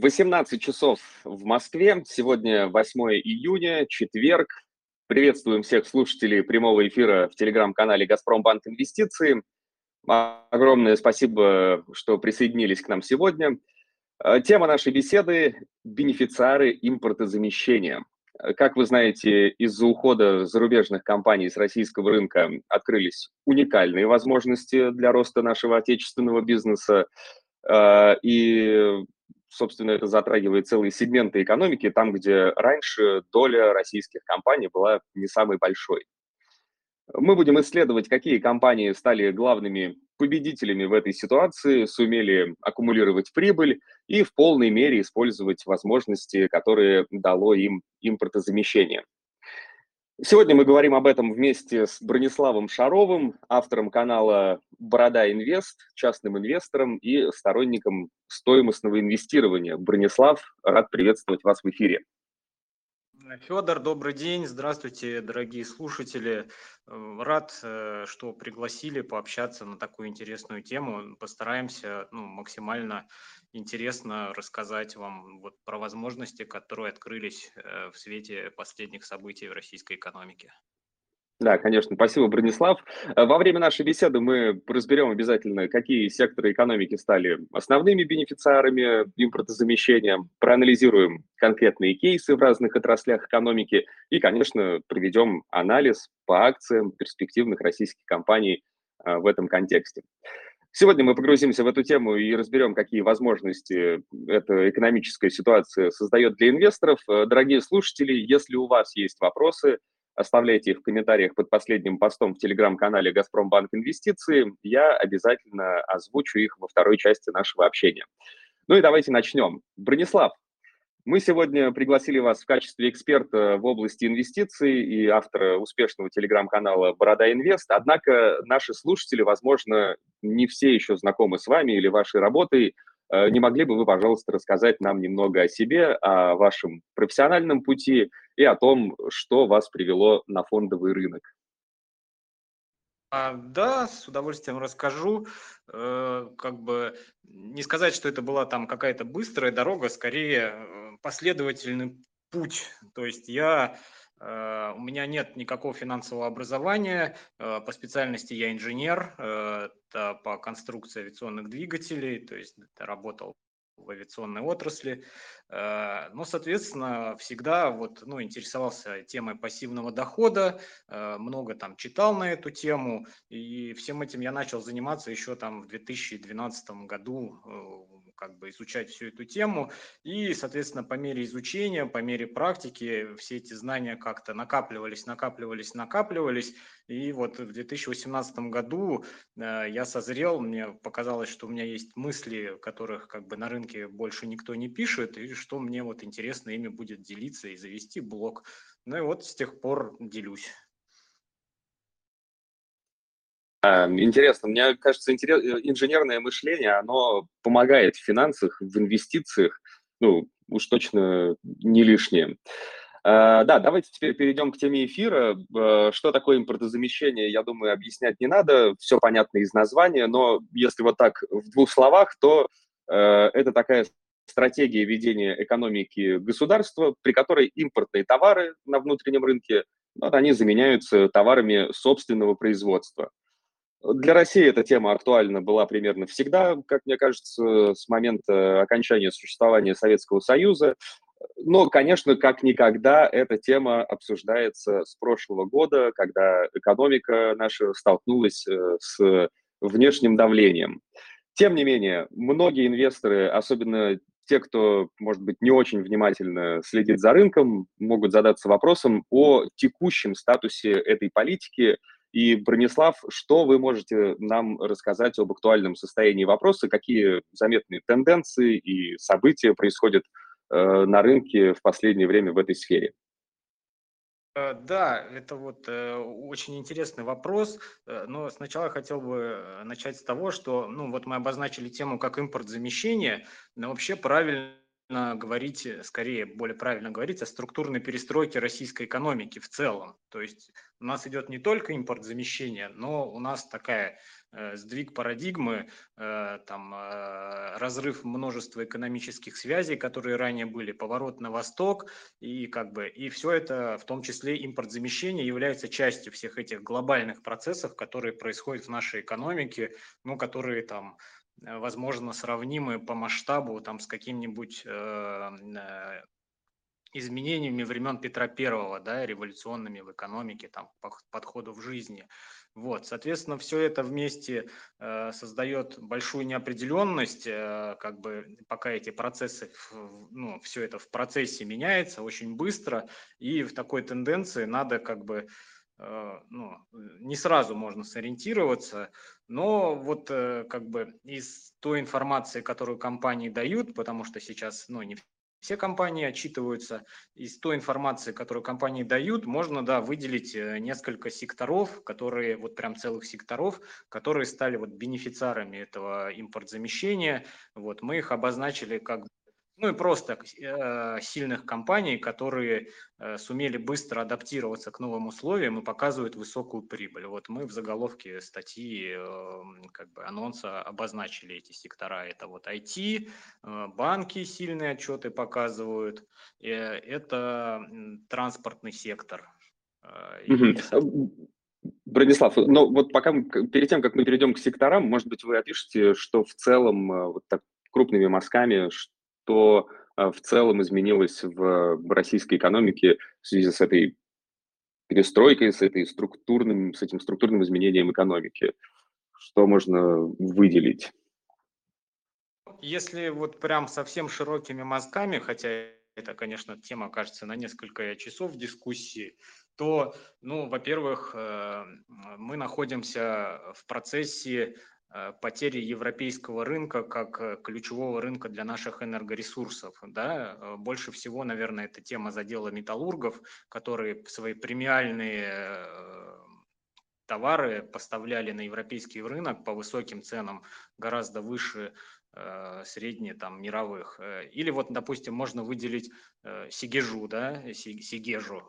18 часов в Москве. Сегодня 8 июня, четверг. Приветствуем всех слушателей прямого эфира в телеграм-канале «Газпромбанк Инвестиции». Огромное спасибо, что присоединились к нам сегодня. Э, тема нашей беседы – бенефициары импортозамещения. Как вы знаете, из-за ухода зарубежных компаний с российского рынка открылись уникальные возможности для роста нашего отечественного бизнеса. Э, и собственно, это затрагивает целые сегменты экономики, там, где раньше доля российских компаний была не самой большой. Мы будем исследовать, какие компании стали главными победителями в этой ситуации, сумели аккумулировать прибыль и в полной мере использовать возможности, которые дало им импортозамещение. Сегодня мы говорим об этом вместе с Брониславом Шаровым, автором канала «Борода Инвест», частным инвестором и сторонником стоимостного инвестирования. Бронислав, рад приветствовать вас в эфире. Федор, добрый день. Здравствуйте, дорогие слушатели. Э, рад, э, что пригласили пообщаться на такую интересную тему. Постараемся ну, максимально интересно рассказать вам вот про возможности, которые открылись э, в свете последних событий в российской экономике. Да, конечно. Спасибо, Бронислав. Э, во время нашей беседы мы разберем обязательно, какие секторы экономики стали основными бенефициарами импортозамещения, проанализируем конкретные кейсы в разных отраслях экономики и, конечно, проведем анализ по акциям перспективных российских компаний э, в этом контексте. Сегодня мы погрузимся в эту тему и разберем, какие возможности эта экономическая ситуация создает для инвесторов. Э, дорогие слушатели, если у вас есть вопросы, Оставляйте их в комментариях под последним постом в телеграм-канале «Газпромбанк Инвестиции». Я обязательно озвучу их во второй части нашего общения. Ну и давайте начнем. Бронислав, мы сегодня пригласили вас в качестве эксперта в области инвестиций и автора успешного телеграм-канала «Борода Инвест». Однако наши слушатели, возможно, не все еще знакомы с вами или вашей работой. Э, не могли бы вы, пожалуйста, рассказать нам немного о себе, о вашем профессиональном пути и о том, что вас привело на фондовый рынок? А, да, с удовольствием расскажу. Э, как бы не сказать, что это была там какая-то быстрая дорога, скорее э, последовательный путь. То есть я у меня нет никакого финансового образования. Э, по специальности я инженер э, по конструкции авиационных двигателей, то есть работал в авиационной отрасли. Ну, соответственно, всегда вот, ну, интересовался темой пассивного дохода, много там читал на эту тему, и всем этим я начал заниматься еще там в 2012 году, как бы изучать всю эту тему. И, соответственно, по мере изучения, по мере практики все эти знания как-то накапливались, накапливались, накапливались. И вот в 2018 году э, я созрел, мне показалось, что у меня есть мысли, которых как бы на рынке больше никто не пишет, и что мне вот интересно ими будет делиться и завести блог. Ну и вот с тех пор делюсь. Интересно, мне кажется, интерес, э, инженерное мышление, оно помогает в финансах, в инвестициях, ну, уж точно не лишнее. А, да, давайте теперь перейдем к теме эфира. Э, что такое импортозамещение, я думаю, объяснять не надо, все понятно из названия, но если вот так в двух словах, то э, это такая стратегия ведения экономики государства, при которой импортные товары на внутреннем рынке, вот, они заменяются товарами собственного производства. Для России эта тема актуальна была примерно всегда, как мне кажется, с момента окончания существования Советского Союза. Но, конечно, как никогда эта тема обсуждается с прошлого года, когда экономика наша столкнулась э, с внешним давлением. Тем не менее, многие инвесторы, особенно те, кто, может быть, не очень внимательно следит за рынком, могут задаться вопросом о текущем статусе этой политики – и, Бронислав, что вы можете нам рассказать об актуальном состоянии вопроса, какие заметные тенденции и события происходят э, на рынке в последнее время в этой сфере? Э, да, это вот э, очень интересный вопрос, э, но сначала хотел бы начать с того, что, ну, вот мы обозначили тему как импорт замещения, но вообще правильно говорить, скорее, более правильно говорить о структурной перестройке российской экономики в целом. То есть у нас идет не только импорт замещения, но у нас такая э, сдвиг парадигмы, э, там, э, разрыв множества экономических связей, которые ранее были, поворот на восток, и как бы и все это, в том числе импорт замещения, является частью всех этих глобальных процессов, которые происходят в нашей экономике, ну, которые там Э, возможно, сравнимы по масштабу там, с каким-нибудь э, э, изменениями времен Петра Первого, да, революционными в экономике, там, по подходу в жизни. Вот, соответственно, все это вместе э, создает большую неопределенность, э, как бы пока эти процессы, ну, все это в процессе меняется очень быстро, и в такой тенденции надо как бы Э, ну, не сразу можно сориентироваться, но вот э, как бы из той информации, которую компании дают, потому что сейчас ну, не все компании отчитываются, из той информации, которую компании дают, можно да, выделить э, несколько секторов, которые, вот прям целых секторов, которые стали вот бенефициарами этого импортзамещения. Вот, мы их обозначили как ну и просто э, сильных компаний, которые э, сумели быстро адаптироваться к новым условиям и показывают высокую прибыль. Вот мы в заголовке статьи, э, как бы анонса обозначили эти сектора. Это вот IT, банки сильные отчеты показывают, это транспортный сектор. Бронислав, но вот пока перед тем, как мы перейдем к секторам, может быть, вы опишете, что в целом вот так крупными мазками, что а, в целом изменилось в российской экономике в связи с этой перестройкой, с, этой структурным, с этим структурным изменением экономики? Что можно выделить? Если вот прям совсем широкими мазками, хотя это, конечно, тема, кажется, на несколько часов дискуссии, то, ну, во-первых, э, мы находимся в процессе Э, потери европейского рынка как э, ключевого рынка для наших энергоресурсов. Да? Э, больше всего, наверное, эта тема задела металлургов, которые свои премиальные товары поставляли на европейский рынок по высоким ценам, гораздо выше средне там мировых. Или вот, допустим, можно выделить Сигежу, да, Сигежу,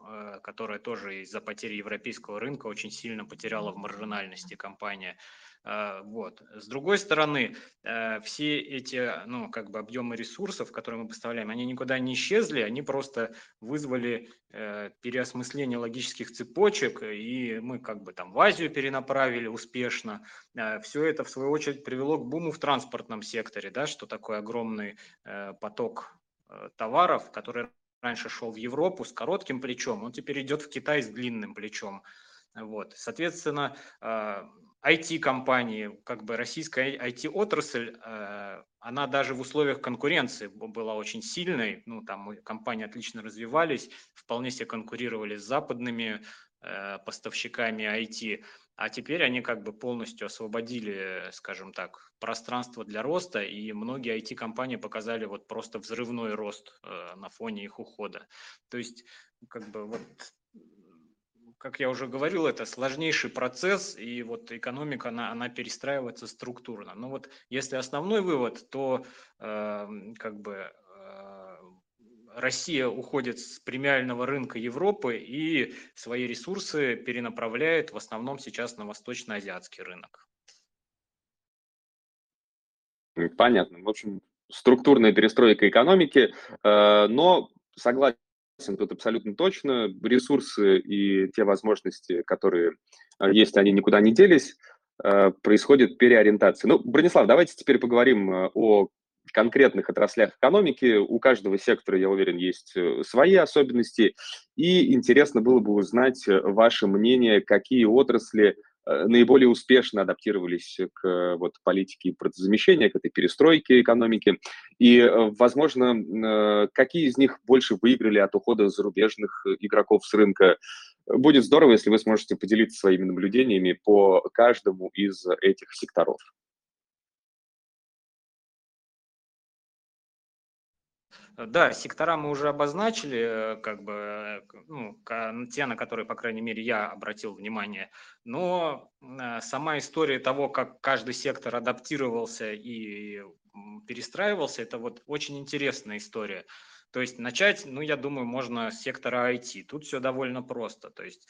которая тоже из-за потери европейского рынка очень сильно потеряла в маржинальности компания. Вот. С другой стороны, э, все эти ну, как бы объемы ресурсов, которые мы поставляем, они никуда не исчезли, они просто вызвали э, переосмысление логических цепочек, и мы как бы там в Азию перенаправили успешно. Э, все это, в свою очередь, привело к буму в транспортном секторе, да, что такое огромный поток товаров, который раньше шел в Европу с коротким плечом, он теперь идет в Китай с длинным плечом. Вот. Соответственно, IT-компании, как бы российская IT-отрасль, э, она даже в условиях конкуренции была очень сильной. Ну, там компании отлично развивались, вполне себе конкурировали с западными э, поставщиками IT. А теперь они как бы полностью освободили, скажем так, пространство для роста, и многие IT-компании показали вот просто взрывной рост э, на фоне их ухода. То есть как бы вот как я уже говорил, это сложнейший процесс, и вот экономика, она, она перестраивается структурно. Но вот если основной вывод, то э, как бы Россия уходит с премиального рынка Европы и свои ресурсы перенаправляет в основном сейчас на восточно-азиатский рынок. Понятно. В общем, структурная перестройка экономики, э, но согласен тут абсолютно точно. Ресурсы и те возможности, которые э, есть, они никуда не делись. Э, происходит переориентация. Ну, Бронислав, давайте теперь поговорим о конкретных отраслях экономики. У каждого сектора, я уверен, есть свои особенности. И интересно было бы узнать ваше мнение, какие отрасли Э, наиболее успешно адаптировались к вот, политике импортозамещения, к этой перестройке экономики. И, э, возможно, э, какие из них больше выиграли от ухода зарубежных игроков с рынка. Будет здорово, если вы сможете поделиться своими наблюдениями по каждому из этих секторов. Да, сектора мы уже обозначили, как бы, ну, те, на которые, по крайней мере, я обратил внимание. Но сама история того, как каждый сектор адаптировался и перестраивался, это вот очень интересная история. То есть начать, ну, я думаю, можно с сектора IT. Тут все довольно просто. То есть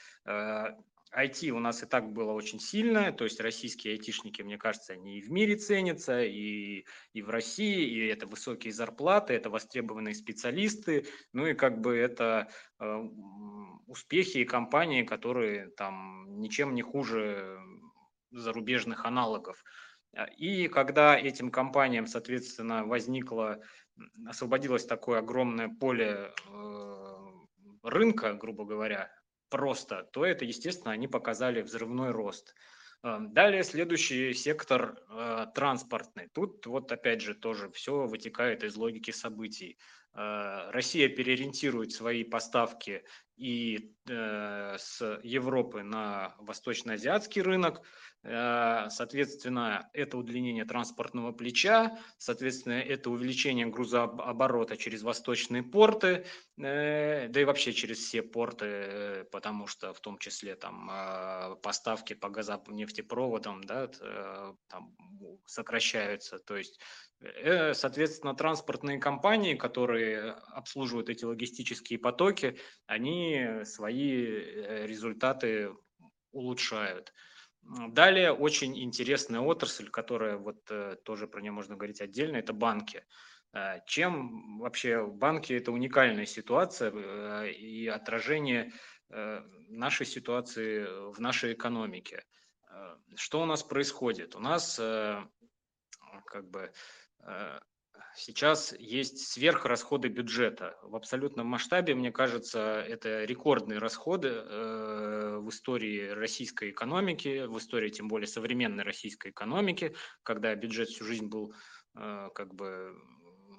IT у нас и так было очень сильное, то есть российские айтишники, мне кажется, они и в мире ценятся, и, и в России, и это высокие зарплаты, это востребованные специалисты, ну и как бы это э, успехи и компании, которые там ничем не хуже зарубежных аналогов. И когда этим компаниям, соответственно, возникло, освободилось такое огромное поле э, рынка, грубо говоря, просто, то это, естественно, они показали взрывной рост. Э, далее следующий сектор э, транспортный. Тут вот опять же тоже все вытекает из логики событий. Э, Россия переориентирует свои поставки и э, с Европы на восточноазиатский рынок, Э, соответственно, это удлинение транспортного плеча, соответственно, это увеличение грузооборота через восточные порты, э, да и вообще через все порты, э, потому что в том числе там поставки по газонефтепроводам да, там сокращаются. То есть, соответственно, транспортные компании, которые обслуживают эти логистические потоки, они свои результаты улучшают. Далее очень интересная отрасль, которая вот э, тоже про нее можно говорить отдельно, это банки. Э, чем вообще банки это уникальная ситуация э, и отражение нашей ситуации в нашей экономике. Что у нас происходит? У нас как бы сейчас есть сверхрасходы бюджета. В абсолютном масштабе, мне кажется, это рекордные расходы э, в истории российской экономики, в истории тем более современной российской экономики, когда бюджет всю жизнь был э, как бы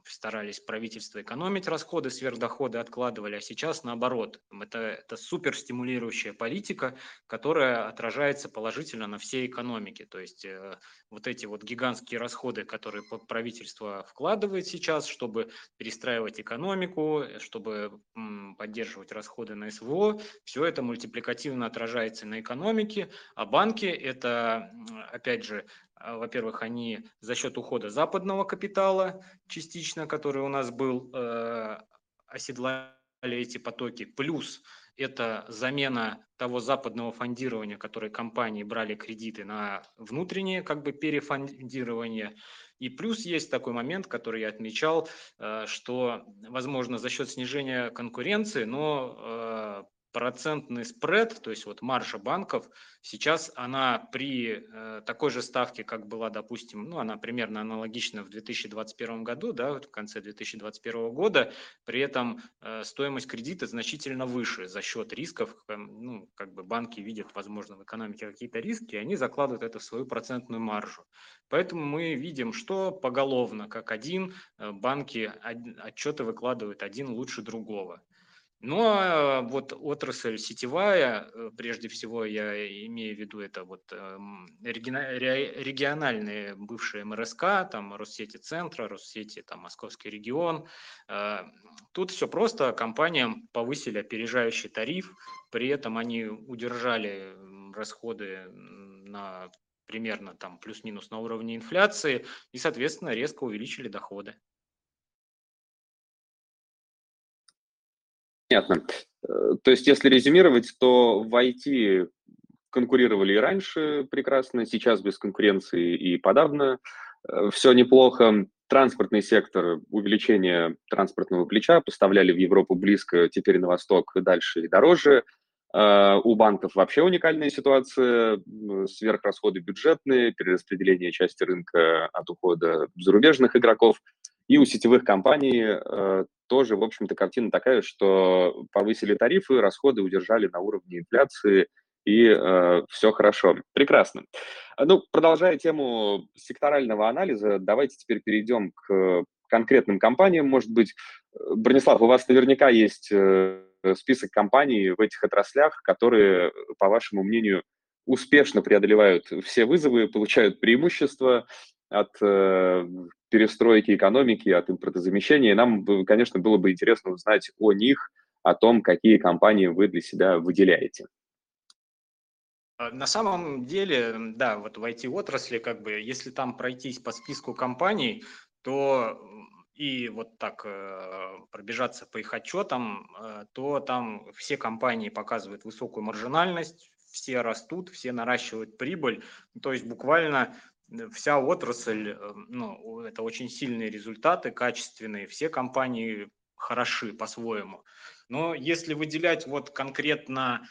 старались правительство экономить расходы, сверхдоходы откладывали, а сейчас наоборот. Это, это супер стимулирующая политика, которая отражается положительно на всей экономике. То есть э, вот эти вот гигантские расходы, которые правительство вкладывает сейчас, чтобы перестраивать экономику, чтобы м, поддерживать расходы на СВО, все это мультипликативно отражается на экономике, а банки это, опять же, во-первых, они за счет ухода западного капитала частично, который у нас был, э, оседлали эти потоки, плюс это замена того западного фондирования, которое компании брали кредиты на внутреннее как бы перефондирование. И плюс есть такой момент, который я отмечал, э, что, возможно, за счет снижения конкуренции, но э, процентный спред, то есть вот маржа банков, сейчас она при э, такой же ставке, как была, допустим, ну, она примерно аналогична в 2021 году, да, в конце 2021 года, при этом э, стоимость кредита значительно выше за счет рисков, э, ну, как бы банки видят, возможно, в экономике какие-то риски, и они закладывают это в свою процентную маржу. Поэтому мы видим, что поголовно, как один, э, банки отчеты выкладывают один лучше другого. Но ну, а вот отрасль сетевая, э, прежде всего я имею в виду это вот эм, региональные бывшие МРСК, там Россети Центра, Россети там Московский регион. Э, тут все просто, компаниям повысили опережающий тариф, при этом они удержали расходы на примерно там плюс-минус на уровне инфляции и, соответственно, резко увеличили доходы. Понятно. Э, то есть, если резюмировать, то в IT конкурировали и раньше прекрасно, сейчас без конкуренции и подавно. Э, Все неплохо. Транспортный сектор, увеличение транспортного плеча, поставляли в Европу близко, теперь на восток дальше и дороже. Э, у банков вообще уникальная ситуация, сверхрасходы бюджетные, перераспределение части рынка от ухода зарубежных игроков. И у сетевых компаний тоже, в общем-то, картина такая, что повысили тарифы, расходы удержали на уровне инфляции, и э, все хорошо. Прекрасно. Ну, продолжая тему секторального анализа, давайте теперь перейдем к конкретным компаниям. Может быть, Бронислав, у вас наверняка есть э, список компаний в этих отраслях, которые, по вашему мнению, успешно преодолевают все вызовы, получают преимущества от э, перестройки экономики, от импортозамещения. Нам, конечно, было бы интересно узнать о них, о том, какие компании вы для себя выделяете. А, на самом деле, да, вот в IT-отрасли, как бы, если там пройтись по списку компаний, то и вот так э, пробежаться по их отчетам, э, то там все компании показывают высокую маржинальность, все растут, все наращивают прибыль. То есть буквально вся отрасль, ну, это очень сильные результаты, качественные, все компании хороши по-своему. Но если выделять вот конкретно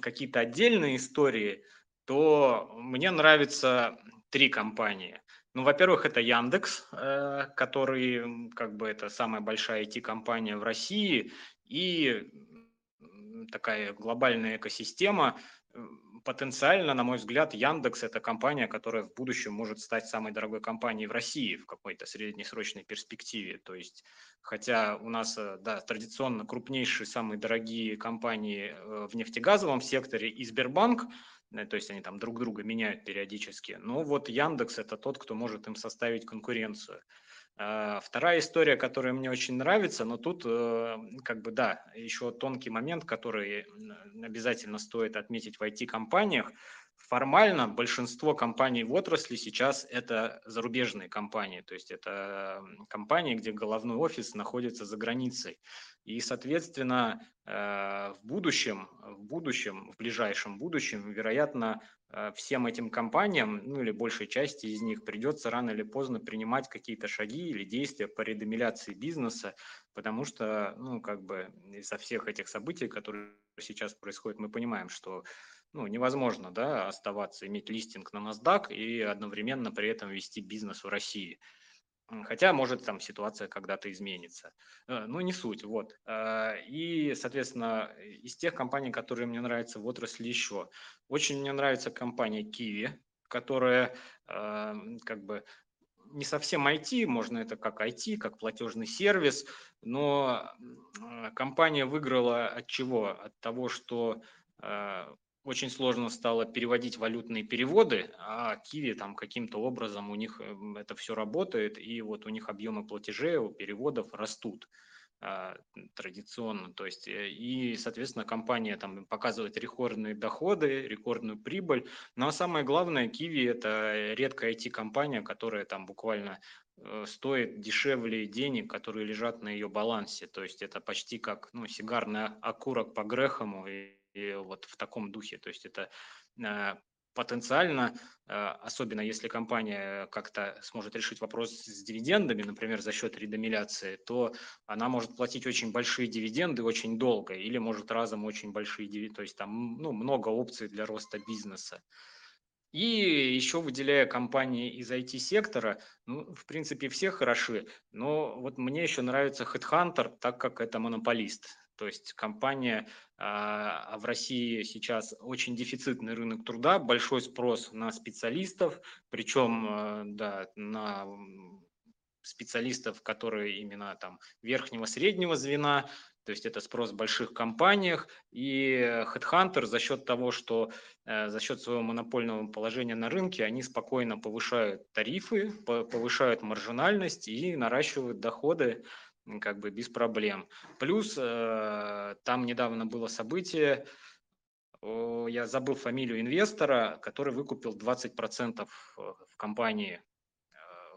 какие-то отдельные истории, то мне нравятся три компании. Ну, во-первых, это Яндекс, э, который как бы это самая большая IT-компания в России и такая глобальная экосистема. Потенциально, на мой взгляд, Яндекс – это компания, которая в будущем может стать самой дорогой компанией в России в какой-то среднесрочной перспективе. То есть, хотя у нас, э, да, традиционно крупнейшие, самые дорогие компании э, в нефтегазовом секторе и Сбербанк – Э, то есть они там друг друга меняют периодически. Но вот Яндекс это тот, кто может им составить конкуренцию. А, вторая история, которая мне очень нравится, но тут э, как бы да, еще тонкий момент, который обязательно стоит отметить в IT-компаниях. Формально большинство компаний в отрасли сейчас это зарубежные компании, то есть это компании, где головной офис находится за границей. И, соответственно, э, в будущем, в будущем, в ближайшем будущем, вероятно, всем этим компаниям, ну или большей части из них, придется рано или поздно принимать какие-то шаги или действия по редомиляции бизнеса, потому что, ну, как бы из-за всех этих событий, которые сейчас происходят, мы понимаем, что ну, невозможно да, оставаться, иметь листинг на NASDAQ и одновременно при этом вести бизнес в России. Хотя, может, там ситуация когда-то изменится. Э, но не суть. Вот. Э, и, соответственно, из тех компаний, которые мне нравятся в отрасли еще, очень мне нравится компания Kiwi, которая э, как бы не совсем IT, можно это как IT, как платежный сервис, но компания выиграла от чего? От того, что очень сложно стало переводить валютные переводы, а Киви там каким-то образом у них эм, это все работает, и вот у них объемы платежей, у переводов растут а, традиционно, то есть э, и, соответственно, компания там показывает рекордные доходы, рекордную прибыль, но самое главное, Kiwi это редкая IT-компания, которая там буквально э, стоит дешевле денег, которые лежат на ее балансе, то есть это почти как ну, сигарный окурок по Грехому, и вот в таком духе. То есть это а, потенциально, а, особенно если компания как-то сможет решить вопрос с дивидендами, например, за счет редомиляции, то она может платить очень большие дивиденды очень долго или может разом очень большие дивиденды. То есть там ну, много опций для роста бизнеса. И еще выделяя компании из IT-сектора, ну, в принципе, все хороши, но вот мне еще нравится HeadHunter, так как это монополист. То есть компания а, в России сейчас очень дефицитный рынок труда, большой спрос на специалистов, причем а, да, на специалистов, которые именно там верхнего-среднего звена, то есть это спрос в больших компаниях, и HeadHunter за счет того, что э, за счет своего монопольного положения на рынке, они спокойно повышают тарифы, повышают маржинальность и наращивают доходы как бы без проблем. Плюс э, там недавно было событие, я забыл фамилию инвестора, который выкупил 20% э, в компании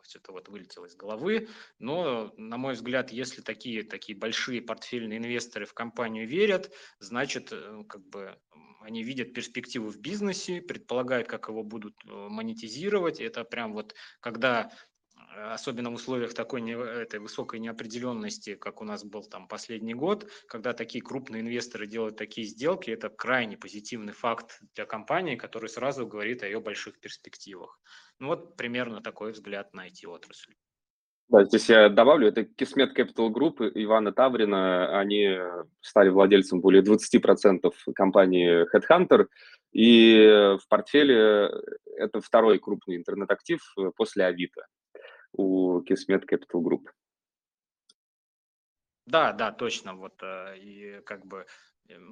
что-то вот вылетело из головы. Но, на мой взгляд, если такие, такие большие портфельные инвесторы в компанию верят, значит, э, как бы они видят перспективы в бизнесе, предполагают, как его будут монетизировать. Это прям вот, когда особенно в условиях такой не, этой высокой неопределенности, как у нас был там последний год, когда такие крупные инвесторы делают такие сделки, это крайне позитивный факт для компании, который сразу говорит о ее больших перспективах. Ну вот примерно такой взгляд на IT-отрасль. Да, здесь я добавлю, это Кисмет Capital Group Ивана Таврина, они стали владельцем более 20% компании Headhunter, и в портфеле это второй крупный интернет-актив после Авито у Kismet Capital Group. Да, да, точно. Вот э, и как бы,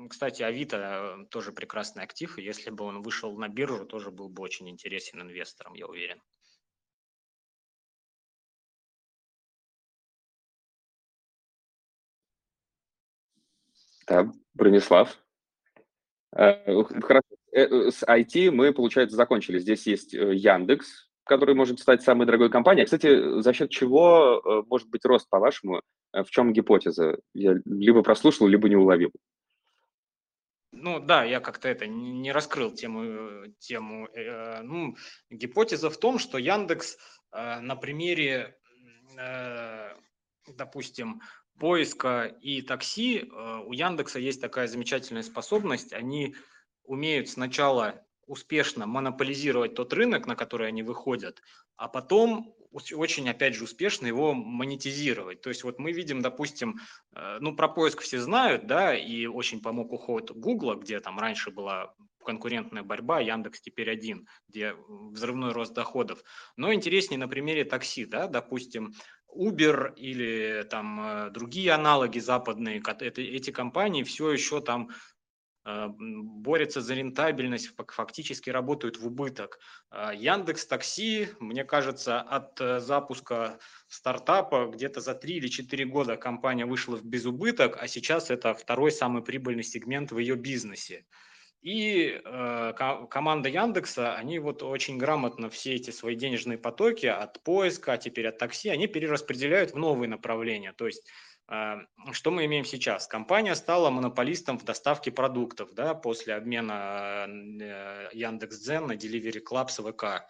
кстати, Авито э, тоже прекрасный актив. И если бы он вышел на биржу, тоже был бы очень интересен инвесторам, я уверен. Да, Бронислав. Э, хорошо. С IT мы, получается, закончили. Здесь есть Яндекс, который может стать самой дорогой компанией. Кстати, за счет чего может быть рост, по-вашему? В чем гипотеза? Я либо прослушал, либо не уловил. Ну да, я как-то это не раскрыл тему. тему. Ну, гипотеза в том, что Яндекс на примере, допустим, поиска и такси э, у Яндекса есть такая замечательная способность. Они умеют сначала успешно монополизировать тот рынок, на который они выходят, а потом очень, опять же, успешно его монетизировать. То есть вот мы видим, допустим, э, ну, про поиск все знают, да, и очень помог уход Гугла, где там раньше была конкурентная борьба, Яндекс теперь один, где взрывной рост доходов. Но интереснее на примере такси, да, допустим, Uber или там э, другие аналоги западные, это, эти компании все еще там борются за рентабельность, фактически работают в убыток. А Яндекс Такси, мне кажется, от э, запуска стартапа где-то за 3 или 4 года компания вышла в безубыток, а сейчас это второй самый прибыльный сегмент в ее бизнесе. И э, команда Яндекса, они вот очень грамотно все эти свои денежные потоки от поиска, а теперь от такси, они перераспределяют в новые направления. То есть э, что мы имеем сейчас? Компания стала монополистом в доставке продуктов да, после обмена э, Яндекс.Дзен на Delivery Club с ВК.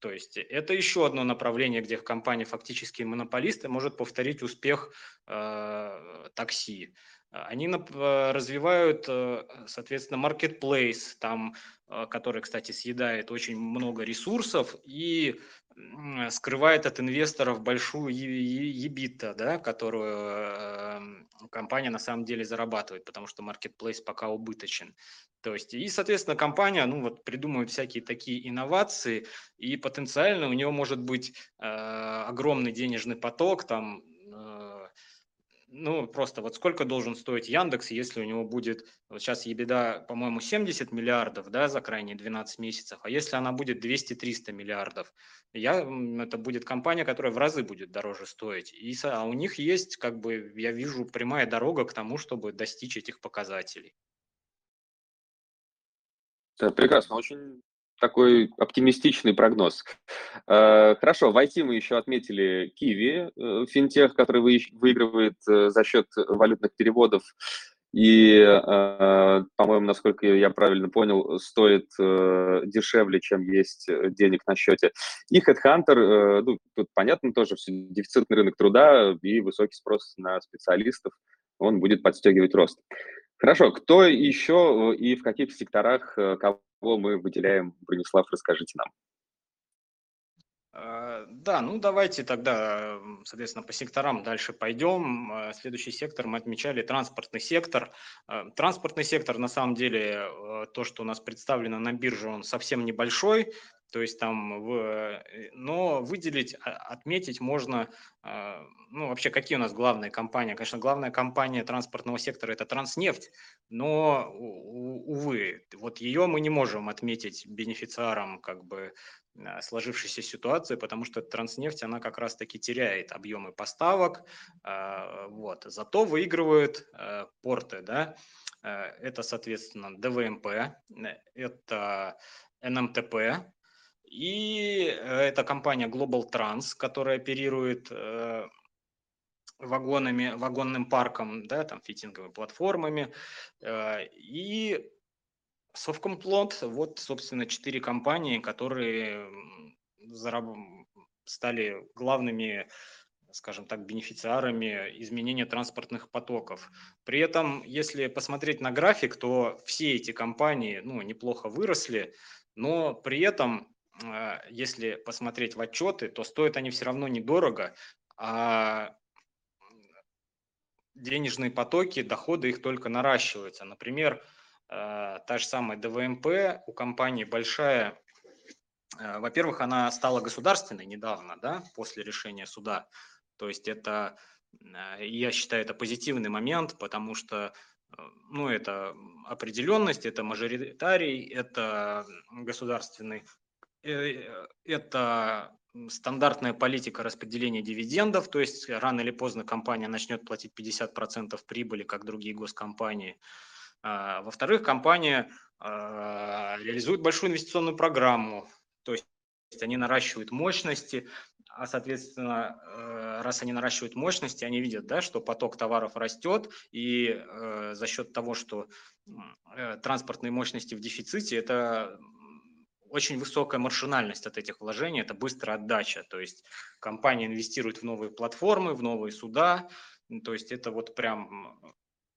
То есть это еще одно направление, где компания фактически монополист и может повторить успех э, такси. Они э, развивают, э, соответственно, marketplace, там, который, кстати, съедает очень много ресурсов и скрывает от инвесторов большую EBITDA, да, которую компания на самом деле зарабатывает, потому что marketplace пока убыточен. То есть, и, соответственно, компания, ну, вот, придумывает всякие такие инновации, и потенциально у нее может быть э, огромный денежный поток, там, ну, просто вот сколько должен стоить Яндекс, если у него будет, вот сейчас ебеда, по-моему, 70 миллиардов, да, за крайние 12 месяцев, а если она будет 200-300 миллиардов, я, это будет компания, которая в разы будет дороже стоить. И, а у них есть, как бы, я вижу, прямая дорога к тому, чтобы достичь этих показателей. Да, прекрасно, очень такой оптимистичный прогноз. Э, хорошо, в IT мы еще отметили Kiwi, э, финтех, который выигрывает э, за счет валютных переводов и, по-моему, насколько я правильно понял, стоит дешевле, чем есть денег на счете. И Headhunter, ну, тут понятно тоже, все, дефицитный рынок труда и высокий спрос на специалистов, он будет подстегивать рост. Хорошо, кто еще и в каких секторах, кого мы выделяем? Бронислав, расскажите нам. А, да, ну давайте тогда, соответственно, по секторам дальше пойдем. А, следующий сектор мы отмечали транспортный сектор. А, транспортный сектор, на самом деле, то, что у нас представлено на бирже, он совсем небольшой. То есть там, в, э, но выделить, отметить можно, ну вообще какие у нас главные компании? Конечно, главная компания транспортного сектора это Транснефть, но, увы, вот ее мы не можем отметить бенефициаром как бы Э, сложившейся ситуации, потому что транснефть, она как раз-таки теряет объемы поставок, э, вот. зато выигрывают э, порты, да, это, соответственно, ДВМП, это НМТП, и это компания Global Trans, которая оперирует вагонами, вагонным парком, да, там фитинговыми платформами, и Совкомплот, вот, собственно, четыре компании, которые стали главными скажем так, бенефициарами изменения транспортных потоков. При этом, если посмотреть на график, то все эти компании ну, неплохо выросли, но при этом, э, если посмотреть в отчеты, то стоят они все равно недорого, а денежные потоки, доходы их только наращиваются. Например, Э, та же самая ДВМП у компании большая. Э, во-первых, она стала государственной недавно, да, после решения суда. То есть это, я считаю, это позитивный момент, потому что ну, это определенность, это мажоритарий, это государственный, это стандартная политика распределения дивидендов, то есть рано или поздно компания начнет платить 50% прибыли, как другие госкомпании. А, во-вторых, компания а, реализует большую инвестиционную программу, то есть они наращивают мощности, а, соответственно, э, раз они наращивают мощности, они видят, да, что поток товаров растет, и э, за счет того, что э, транспортные мощности в дефиците, это очень высокая маршинальность от этих вложений, это быстрая отдача, то есть компания инвестирует в новые платформы, в новые суда, то есть это вот прям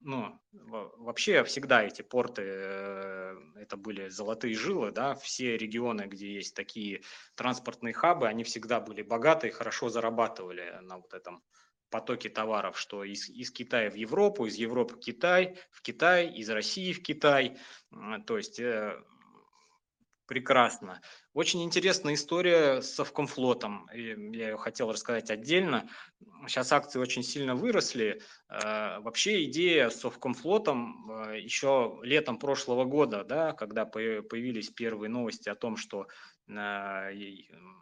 ну, вообще всегда эти порты, э, это были золотые жилы, да, все регионы, где есть такие транспортные хабы, они всегда были богаты и хорошо зарабатывали на вот этом потоке товаров, что из, из Китая в Европу, из Европы в Китай, в Китай, из России в Китай, то есть э, прекрасно. Очень интересная история с Совкомфлотом. Я ее хотел рассказать отдельно. Сейчас акции очень сильно выросли. Э, вообще идея с Совкомфлотом э, еще летом прошлого года, да, когда появились первые новости о том, что э,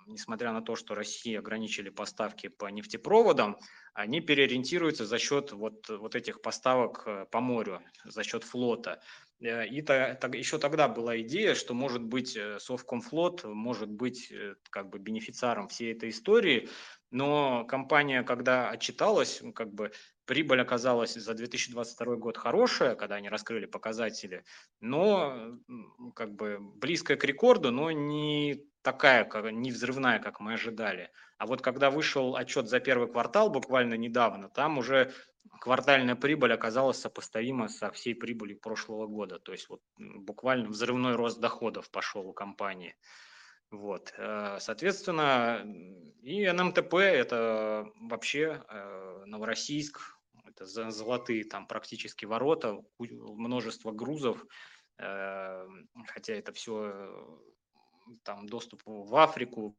несмотря на то, что России ограничили поставки по нефтепроводам, они переориентируются за счет вот, вот этих поставок по морю, за счет флота. Э, и то, то, еще тогда была идея, что может быть э, Совкомфлот может быть э, как бы бенефициаром всей этой истории, но компания, когда отчиталась, как бы прибыль оказалась за 2022 год хорошая, когда они раскрыли показатели, но как бы близкая к рекорду, но не такая, как, не взрывная, как мы ожидали. А вот когда вышел отчет за первый квартал буквально недавно, там уже квартальная прибыль оказалась сопоставима со всей прибылью прошлого года. То есть вот буквально взрывной рост доходов пошел у компании. Вот. Э, соответственно, и НМТП – это вообще э, Новороссийск, это золотые там практически ворота, множество грузов, э, хотя это все там доступ в Африку,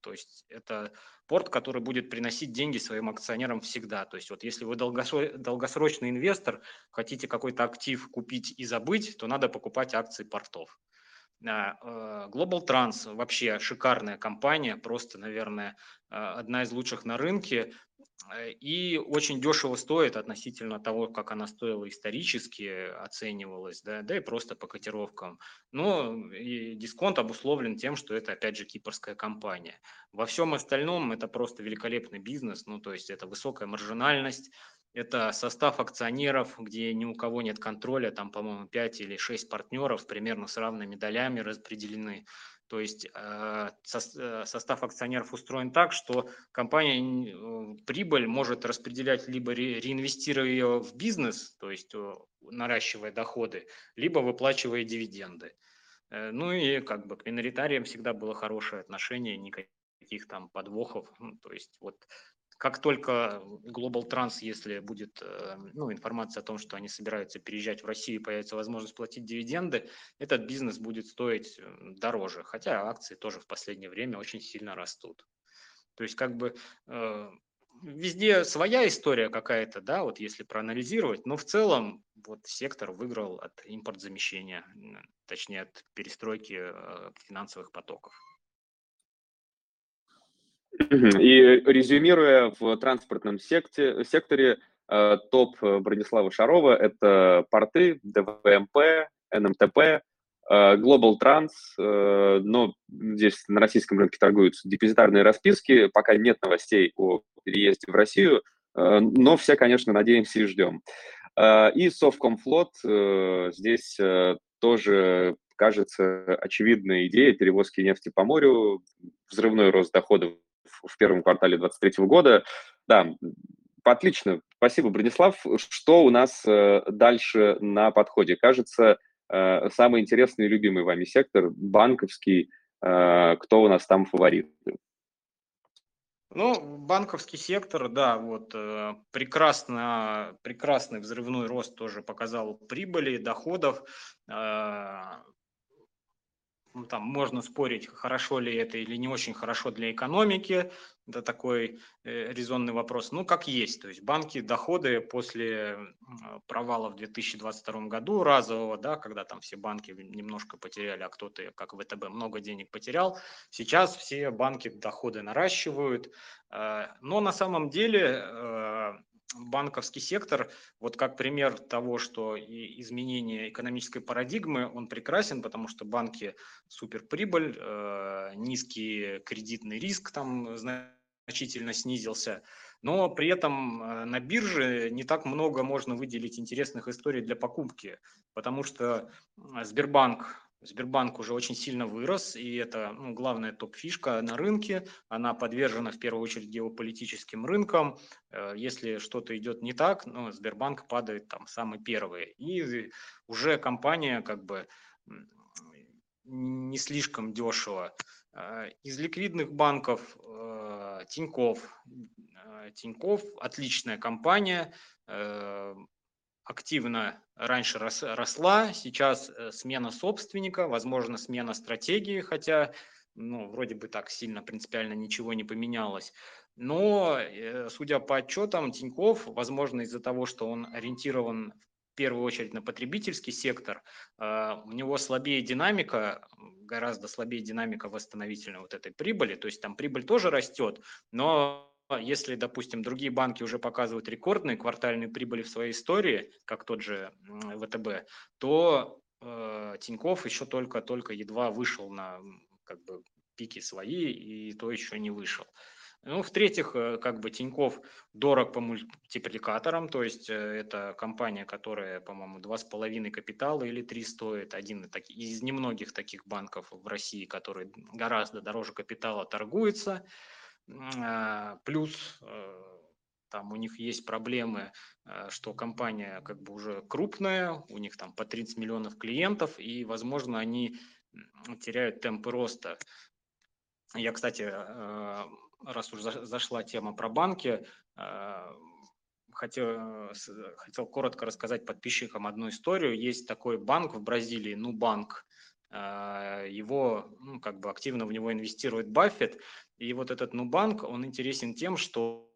то есть это порт, который будет приносить деньги своим акционерам всегда. То есть вот если вы долгосрочный инвестор, хотите какой-то актив купить и забыть, то надо покупать акции портов. Э, Global Trans вообще шикарная компания, просто, наверное, э, одна из лучших на рынке. Э, и очень дешево стоит относительно того, как она стоила исторически, оценивалась, да, да и просто по котировкам. Но и дисконт обусловлен тем, что это, опять же, кипрская компания. Во всем остальном это просто великолепный бизнес, ну, то есть это высокая маржинальность, это состав акционеров, где ни у кого нет контроля, там, по-моему, 5 или 6 партнеров примерно с равными долями распределены. То есть э, э, состав акционеров устроен так, что компания э, прибыль может распределять либо реинвестируя ее в бизнес, то есть наращивая доходы, либо выплачивая дивиденды. Ну и как бы к миноритариям всегда было хорошее отношение, никаких там подвохов. Ну, то есть вот как только Global Trans, если будет э, ну, информация о том, что они собираются переезжать в Россию появится возможность платить дивиденды, этот бизнес будет стоить э, дороже. Хотя акции тоже в последнее время очень сильно растут. То есть как бы э, везде своя история какая-то, да, вот если проанализировать, но в целом вот сектор выиграл от импортзамещения, точнее от перестройки финансовых потоков. И резюмируя в транспортном секте, секторе, э, топ Бронислава Шарова – это порты, ДВМП, НМТП, э, Global Trans, э, но здесь на российском рынке торгуются депозитарные расписки, пока нет новостей о переезде в Россию, но все, конечно, надеемся и ждем. И Совкомфлот, здесь тоже кажется очевидная идея перевозки нефти по морю, взрывной рост доходов в первом квартале 2023 года. Да, отлично. Спасибо, Бронислав. Что у нас э, дальше на подходе? Кажется, э, самый интересный и любимый вами сектор, банковский. Э, кто у нас там фаворит? Ну, банковский сектор, да, вот прекрасно, прекрасный взрывной рост тоже показал прибыли, доходов там можно спорить, хорошо ли это или не очень хорошо для экономики, это такой э, резонный вопрос. Ну, как есть, то есть банки доходы после провала в 2022 году разового, да, когда там все банки немножко потеряли, а кто-то, как ВТБ, много денег потерял, сейчас все банки доходы наращивают, э, но на самом деле э, банковский сектор, вот как пример того, что и изменение экономической парадигмы, он прекрасен, потому что банки суперприбыль, э, низкий кредитный риск там значительно снизился, но при этом э, на бирже не так много можно выделить интересных историй для покупки, потому что Сбербанк Сбербанк уже очень сильно вырос, и это ну, главная топ-фишка на рынке. Она подвержена в первую очередь геополитическим рынкам. Э, если что-то идет не так, ну, Сбербанк падает там самый первый. И уже компания как бы не слишком дешево. Э, из ликвидных банков э, Тиньков. Тиньков отличная компания, активно раньше росла, сейчас э, смена собственника, возможно, смена стратегии, хотя, ну, вроде бы так сильно принципиально ничего не поменялось. Но, э, судя по отчетам, Тиньков, возможно, из-за того, что он ориентирован в первую очередь на потребительский сектор, э, у него слабее динамика, гораздо слабее динамика восстановительной вот этой прибыли, то есть там прибыль тоже растет, но если, допустим, другие банки уже показывают рекордные квартальные прибыли в своей истории, как тот же ВТБ, то э, Тиньков еще только-только едва вышел на как бы пики свои, и то еще не вышел. Ну, в-третьих, э, как бы Тиньков дорог по мультипликаторам, то есть э, это компания, которая, по-моему, два с половиной капитала или три стоит, один из немногих таких банков в России, который гораздо дороже капитала торгуется. А, плюс э, там у них есть проблемы, э, что компания как бы уже крупная, у них там по 30 миллионов клиентов, и, возможно, они теряют темпы роста. Я, кстати, э, раз уже зашла тема про банки, хотел, хотел коротко рассказать подписчикам одну историю. Есть такой банк в Бразилии, Нубанк. Его, ну, как бы активно в него инвестирует Баффет, и вот этот Нубанк, он интересен тем, что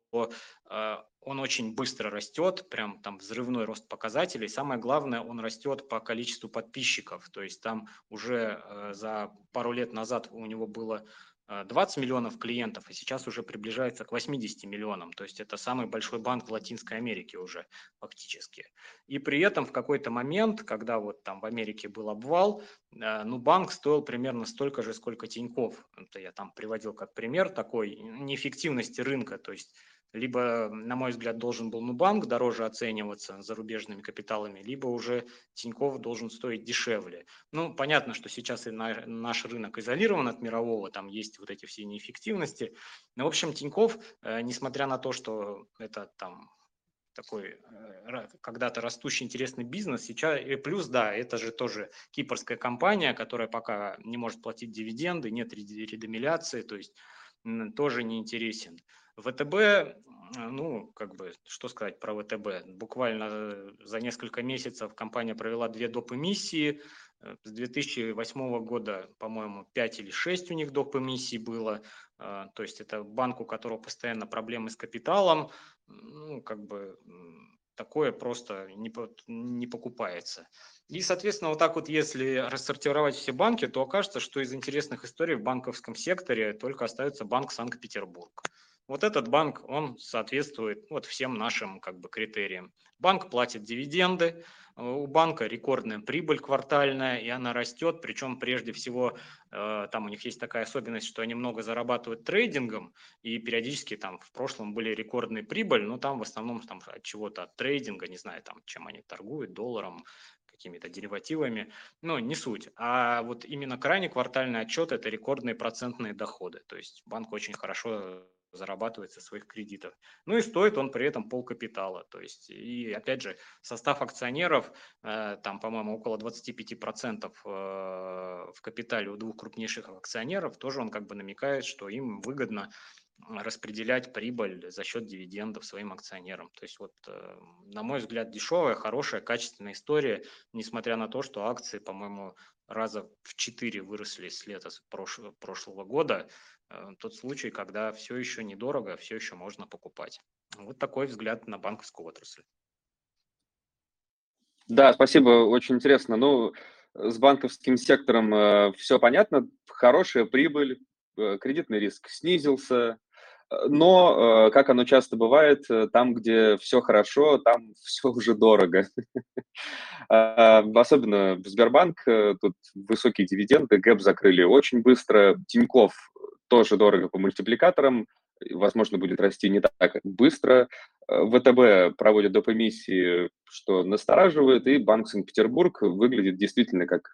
а, он очень быстро растет, прям там взрывной рост показателей. Самое главное, он растет по количеству подписчиков. То есть там уже э, за пару лет назад у него было 20 э, миллионов клиентов, а сейчас уже приближается к 80 миллионам. То есть это самый большой банк в Латинской Америке уже фактически. И при этом в какой-то момент, когда вот там в Америке был обвал, э, ну банк стоил примерно столько же, сколько Тиньков. Это я там приводил как пример такой неэффективности рынка. То есть либо, на мой взгляд, должен был Нубанк дороже оцениваться зарубежными капиталами, либо уже Тиньков должен стоить дешевле. Ну, понятно, что сейчас и наш рынок изолирован от мирового, там есть вот эти все неэффективности. Но, в общем, Тиньков, э, несмотря на то, что это там такой э, когда-то растущий интересный бизнес. Сейчас и плюс, да, это же тоже кипрская компания, которая пока не может платить дивиденды, нет редомиляции, то есть тоже не интересен. ВТБ, э, ну, как бы, что сказать про ВТБ? Буквально за несколько месяцев компания провела две доп. эмиссии. Э, с 2008 года, по-моему, 5 или 6 у них доп. эмиссий было. Э, то есть это банк, у которого постоянно проблемы с капиталом. Ну, как бы такое просто не, не покупается. И, соответственно, вот так вот, если рассортировать все банки, то окажется, что из интересных историй в банковском секторе только остается Банк Санкт-Петербург. Вот этот банк, он соответствует вот всем нашим как бы критериям. Банк платит дивиденды, у банка рекордная прибыль квартальная, и она растет, причем прежде всего э, там у них есть такая особенность, что они много зарабатывают трейдингом, и периодически там в прошлом были рекордные прибыль, но там в основном там от чего-то, от трейдинга, не знаю, там чем они торгуют, долларом, какими-то деривативами, но не суть. А вот именно крайний квартальный отчет – это рекордные процентные доходы, то есть банк очень хорошо зарабатывает со своих кредитов. Ну и стоит он при этом полкапитала. То есть, и опять же, состав акционеров, э, там, по-моему, около 25% э, в капитале у двух крупнейших акционеров, тоже он как бы намекает, что им выгодно распределять прибыль за счет дивидендов своим акционерам. То есть вот, э, на мой взгляд, дешевая, хорошая, качественная история, несмотря на то, что акции, по-моему, раза в четыре выросли с лета прошлого года. Э, тот случай, когда все еще недорого, все еще можно покупать. Вот такой взгляд на банковскую отрасль. Да, спасибо, очень интересно. Ну, с банковским сектором э, все понятно, хорошая прибыль, э, кредитный риск снизился, но, э, как оно часто бывает, э, там, где все хорошо, там все уже дорого. Особенно Сбербанк, э, тут высокие дивиденды, гэп закрыли очень быстро, Тиньков тоже дорого по мультипликаторам, возможно, будет расти не так быстро. ВТБ проводит доп. эмиссии, что настораживает, и Банк Санкт-Петербург выглядит действительно как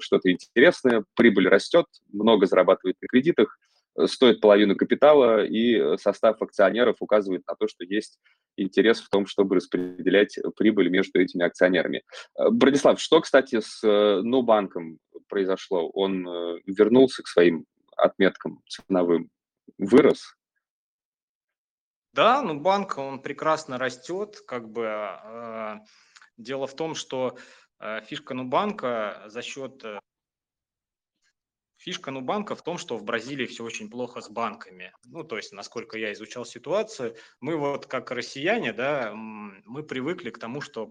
что-то интересное, прибыль растет, много зарабатывает на кредитах – стоит половину капитала, и э, состав акционеров указывает на то, что есть интерес в том, чтобы распределять прибыль между этими акционерами. Э, Бронислав, что, кстати, с э, Нубанком произошло? Он вернулся к своим отметкам ценовым, вырос? Да, ну банк, он прекрасно растет, как бы э, дело в том, что э, фишка Нубанка за счет Фишка Нубанка в том, что в Бразилии все очень плохо с банками. Ну, то есть, насколько я изучал ситуацию, мы вот как россияне, да, мы привыкли к тому, что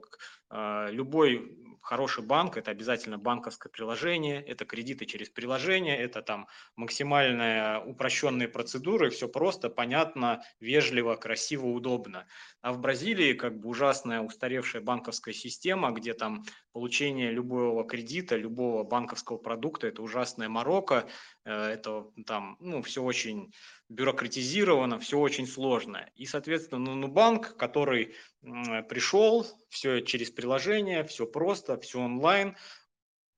э, любой хороший банк – это обязательно банковское приложение, это кредиты через приложение, это там максимальные упрощенные процедуры, все просто, понятно, вежливо, красиво, удобно. А в Бразилии как бы ужасная устаревшая банковская система, где там получение любого кредита, любого банковского продукта – это ужасная морока, это там, ну, все очень бюрократизировано, все очень сложно. И, соответственно, ну, банк, который пришел, все через приложение, все просто, все онлайн,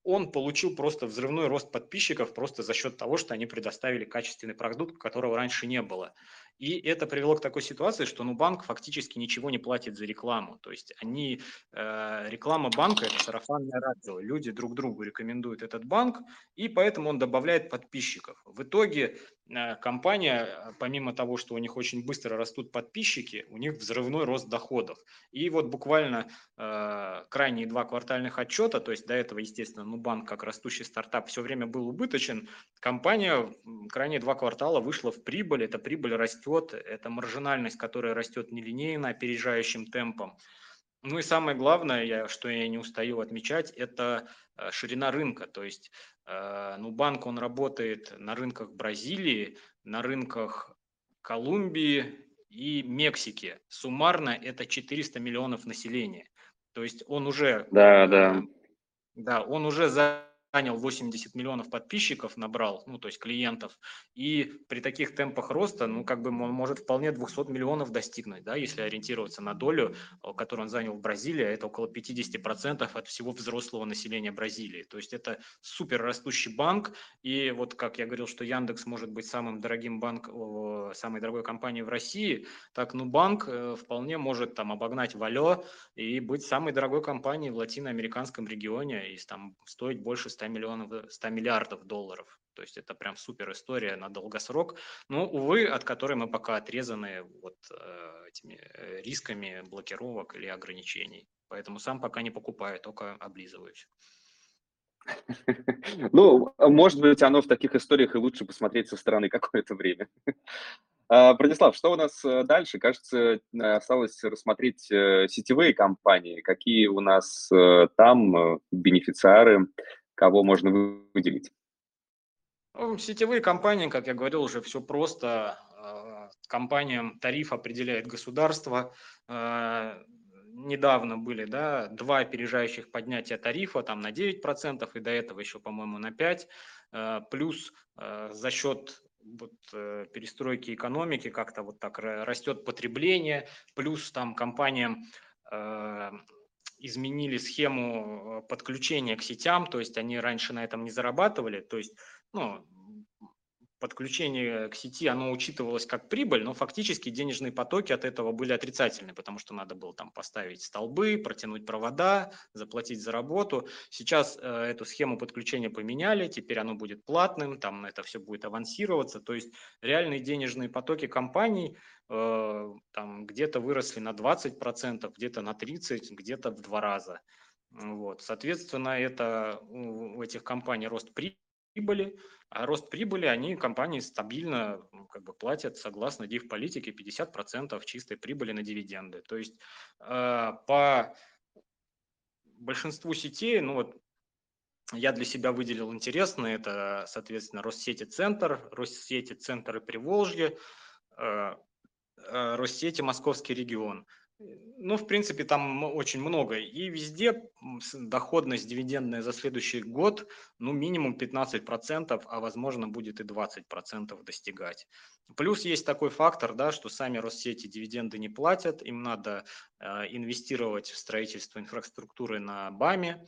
он получил просто взрывной рост подписчиков просто за счет того, что они предоставили качественный продукт, которого раньше не было. И это привело к такой ситуации, что ну, банк фактически ничего не платит за рекламу. То есть они, э, реклама банка – это сарафанное радио. Люди друг другу рекомендуют этот банк, и поэтому он добавляет подписчиков. В итоге э, компания, э, помимо того, что у них очень быстро растут подписчики, у них взрывной рост доходов. И вот буквально э, крайние два квартальных отчета, то есть до этого, естественно, ну, банк как растущий стартап все время был убыточен, компания крайние два квартала вышла в прибыль, эта прибыль растет растет, это маржинальность, которая растет нелинейно, опережающим темпом. Ну и самое главное, я, что я не устаю отмечать, это э, ширина рынка. То есть э, ну, банк, он работает на рынках Бразилии, на рынках Колумбии и Мексики. Суммарно это 400 миллионов населения. То есть он уже... Да, да. Да, он уже за занял 80 миллионов подписчиков, набрал, ну, то есть клиентов, и при таких темпах роста, ну, как бы он может вполне 200 миллионов достигнуть, да, если ориентироваться на долю, э, которую он занял в Бразилии, а это около 50% от всего взрослого населения Бразилии. То есть это супер растущий банк, и вот как я говорил, что Яндекс может быть самым дорогим банк, самой дорогой компанией в России, так, ну, банк э, вполне может там обогнать Валё и быть самой дорогой компанией в латиноамериканском регионе и там стоить больше 100 100 миллионов, 100 миллиардов долларов. То есть это прям супер история на долгосрок. Но, увы, от которой мы пока отрезаны вот э, этими э, рисками блокировок или ограничений. Поэтому сам пока не покупаю, только облизываюсь. Ну, может быть, оно в таких историях и лучше посмотреть со стороны какое-то время. А, Бронислав, что у нас э, дальше? Кажется, осталось рассмотреть сетевые компании. Какие у нас там бенефициары? Кого можно выделить? Ну, сетевые компании, как я говорил, уже все просто. А, компаниям тариф определяет государство. А, недавно были да, два опережающих поднятия тарифа там, на 9%, и до этого еще, по-моему, на 5%. А, плюс за счет вот, э, перестройки экономики как-то вот так растет потребление, плюс там компаниям изменили схему э, подключения к сетям, то есть они раньше на этом не зарабатывали, то есть ну, подключение к сети, оно учитывалось как прибыль, но фактически денежные потоки от этого были отрицательны, потому что надо было там поставить столбы, протянуть провода, заплатить за работу. Сейчас э, эту схему подключения поменяли, теперь оно будет платным, там это все будет авансироваться, то есть реальные денежные потоки компаний э, там где-то выросли на 20%, где-то на 30%, где-то в два раза. Вот. Соответственно, это у этих компаний рост прибыли, а рост прибыли они компании стабильно как бы, платят согласно див-политике 50% чистой прибыли на дивиденды. То есть э, по большинству сетей, ну вот я для себя выделил интересные, это, соответственно, Россети Центр, Россети Центр и Приволжье, э, э, Россети Московский регион – ну, в принципе, там очень много. И везде доходность дивидендная за следующий год, ну, минимум 15%, а возможно будет и 20% достигать. Плюс есть такой фактор, да, что сами Россети дивиденды не платят, им надо инвестировать в строительство инфраструктуры на БАМе,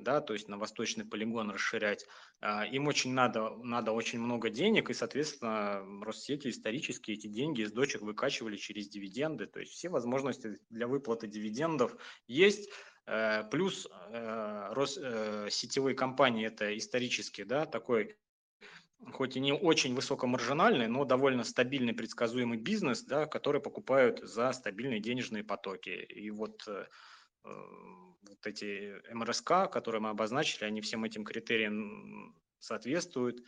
да, то есть на восточный полигон расширять. А, им очень надо, надо очень много денег, и, соответственно, Россети исторически эти деньги из дочек выкачивали через дивиденды. То есть все возможности для выплаты дивидендов есть. Э, плюс э, Рос, э, компании это исторически да, такой хоть и не очень высокомаржинальный, но довольно стабильный, предсказуемый бизнес, да, который покупают за стабильные денежные потоки. И вот вот эти МРСК, которые мы обозначили, они всем этим критериям соответствуют.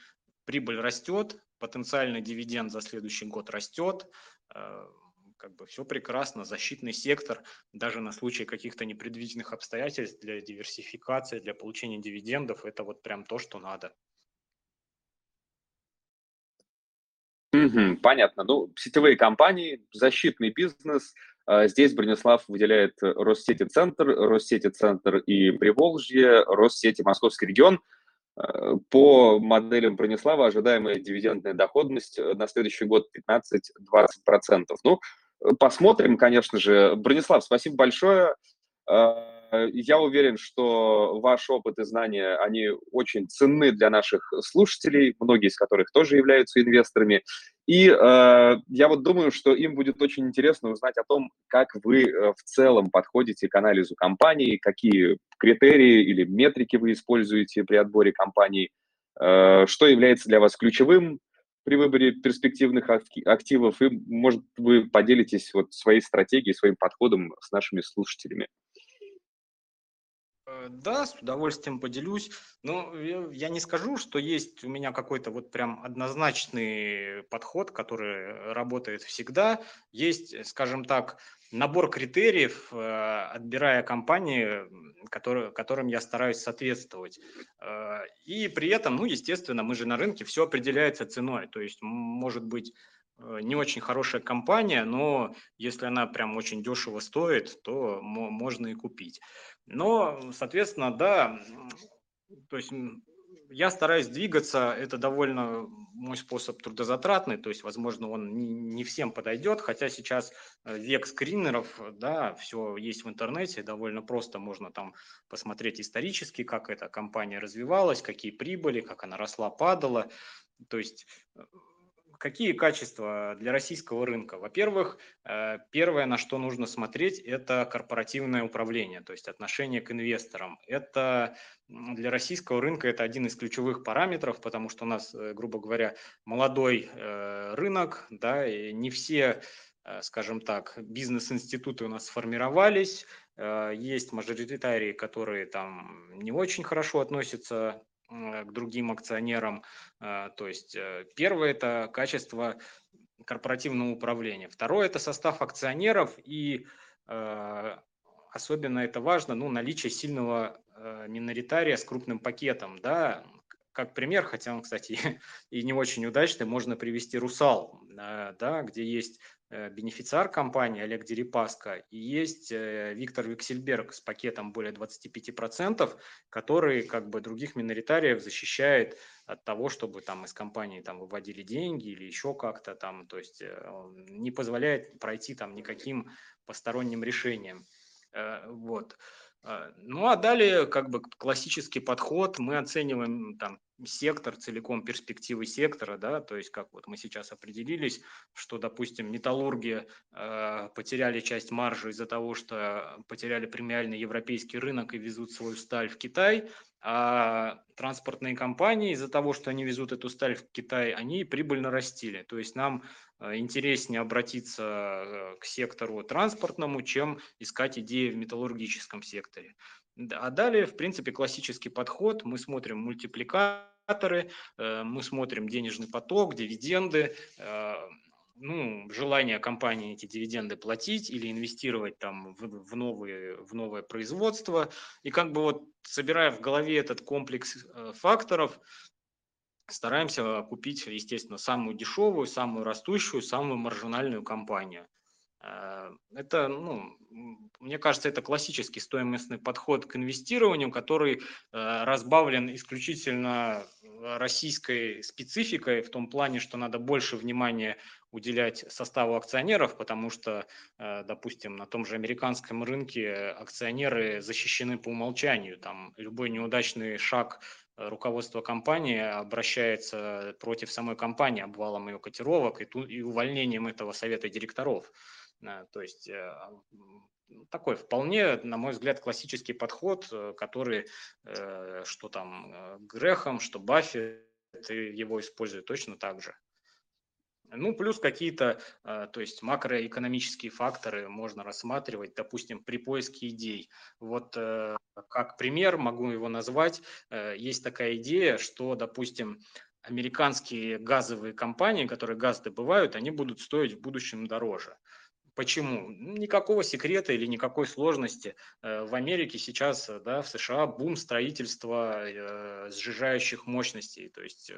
Прибыль растет, потенциальный дивиденд за следующий год растет, э, как бы все прекрасно, защитный сектор, даже на случай каких-то непредвиденных обстоятельств для диверсификации, для получения дивидендов, это вот прям то, что надо. Угу, понятно. Ну, сетевые компании, защитный бизнес – а здесь Бронислав выделяет Россети Центр, Россети Центр и Приволжье, Россети Московский регион. А, по моделям Бронислава ожидаемая дивидендная доходность на следующий год 15-20%. Ну, посмотрим, конечно же. Бронислав, спасибо большое. А, я уверен, что ваш опыт и знания, они очень ценны для наших слушателей, многие из которых тоже являются инвесторами. И э, я вот думаю, что им будет очень интересно узнать о том, как вы э, в целом подходите к анализу компании, какие критерии или метрики вы используете при отборе компаний, э, что является для вас ключевым при выборе перспективных активов, и, может, вы поделитесь вот своей стратегией, своим подходом с нашими слушателями. Э, да, с удовольствием поделюсь. Но я не скажу, что есть у меня какой-то вот прям однозначный подход, который работает всегда. Есть, скажем так, набор критериев, э, отбирая компании, которые, которым я стараюсь соответствовать. Э, и при этом, ну, естественно, мы же на рынке, все определяется ценой. То есть, может быть, не очень хорошая компания, но если она прям очень дешево стоит, то можно и купить. Но, соответственно, да, то есть я стараюсь двигаться, это довольно мой способ трудозатратный, то есть, возможно, он не, не всем подойдет, хотя сейчас э, век скринеров, да, все есть в интернете, довольно просто можно там посмотреть исторически, как эта компания развивалась, какие прибыли, как она росла, падала, то есть э, Какие качества для российского рынка? Во-первых, э, первое, на что нужно смотреть, это корпоративное управление, то есть отношение к инвесторам. Это для российского рынка это один из ключевых параметров, потому что у нас, э, грубо говоря, молодой э, рынок, да, и не все скажем так, бизнес-институты у нас сформировались, есть мажоритарии, которые там не очень хорошо относятся к другим акционерам. Э, то есть э, первое – это качество корпоративного управления. Второе – это состав акционеров и особенно это важно, ну, наличие сильного миноритария с крупным пакетом, да, как пример, хотя он, кстати, и не очень удачный, можно привести «Русал», да, где есть Э, бенефициар компании Олег Дерипаска, и есть э, Виктор Виксельберг с пакетом более 25%, который как бы других миноритариев защищает от того, чтобы там из компании там выводили деньги или еще как-то там, то есть э, не позволяет пройти там никаким посторонним решением. Вот. Ну а далее как бы классический подход, мы оцениваем там сектор, целиком перспективы сектора, да, то есть как вот мы сейчас определились, что, допустим, металлурги э, потеряли часть маржи из-за того, что потеряли премиальный европейский рынок и везут свою сталь в Китай, а транспортные компании из-за того, что они везут эту сталь в Китай, они прибыльно растили. То есть нам э, интереснее обратиться э, к сектору транспортному, чем искать идеи в металлургическом секторе. А далее, в принципе, классический подход. Мы смотрим мультипликаторы, э, мы смотрим денежный поток, дивиденды, э, ну, желание компании эти дивиденды платить или инвестировать там в, в, новые, в новое производство. И как бы вот собирая в голове этот комплекс э, факторов, стараемся купить, естественно, самую дешевую, самую растущую, самую маржинальную компанию. Э, это, ну, мне кажется, это классический стоимостный подход к инвестированию, который э, разбавлен исключительно российской спецификой в том плане, что надо больше внимания уделять составу акционеров, потому что, допустим, на том же американском рынке акционеры защищены по умолчанию. Там любой неудачный шаг руководство компании обращается против самой компании обвалом ее котировок и увольнением этого совета директоров. Э, то есть э, такой вполне, на мой взгляд, классический подход, э, который, что там Грехом, что Баффет его используют точно так же. Ну, плюс какие-то, то есть макроэкономические факторы можно рассматривать, допустим, при поиске идей. Вот как пример могу его назвать. Есть такая идея, что, допустим, американские газовые компании, которые газ добывают, они будут стоить в будущем дороже. Почему? Никакого секрета или никакой сложности. Э, в Америке сейчас, э, да, в США бум строительства э, сжижающих мощностей, то есть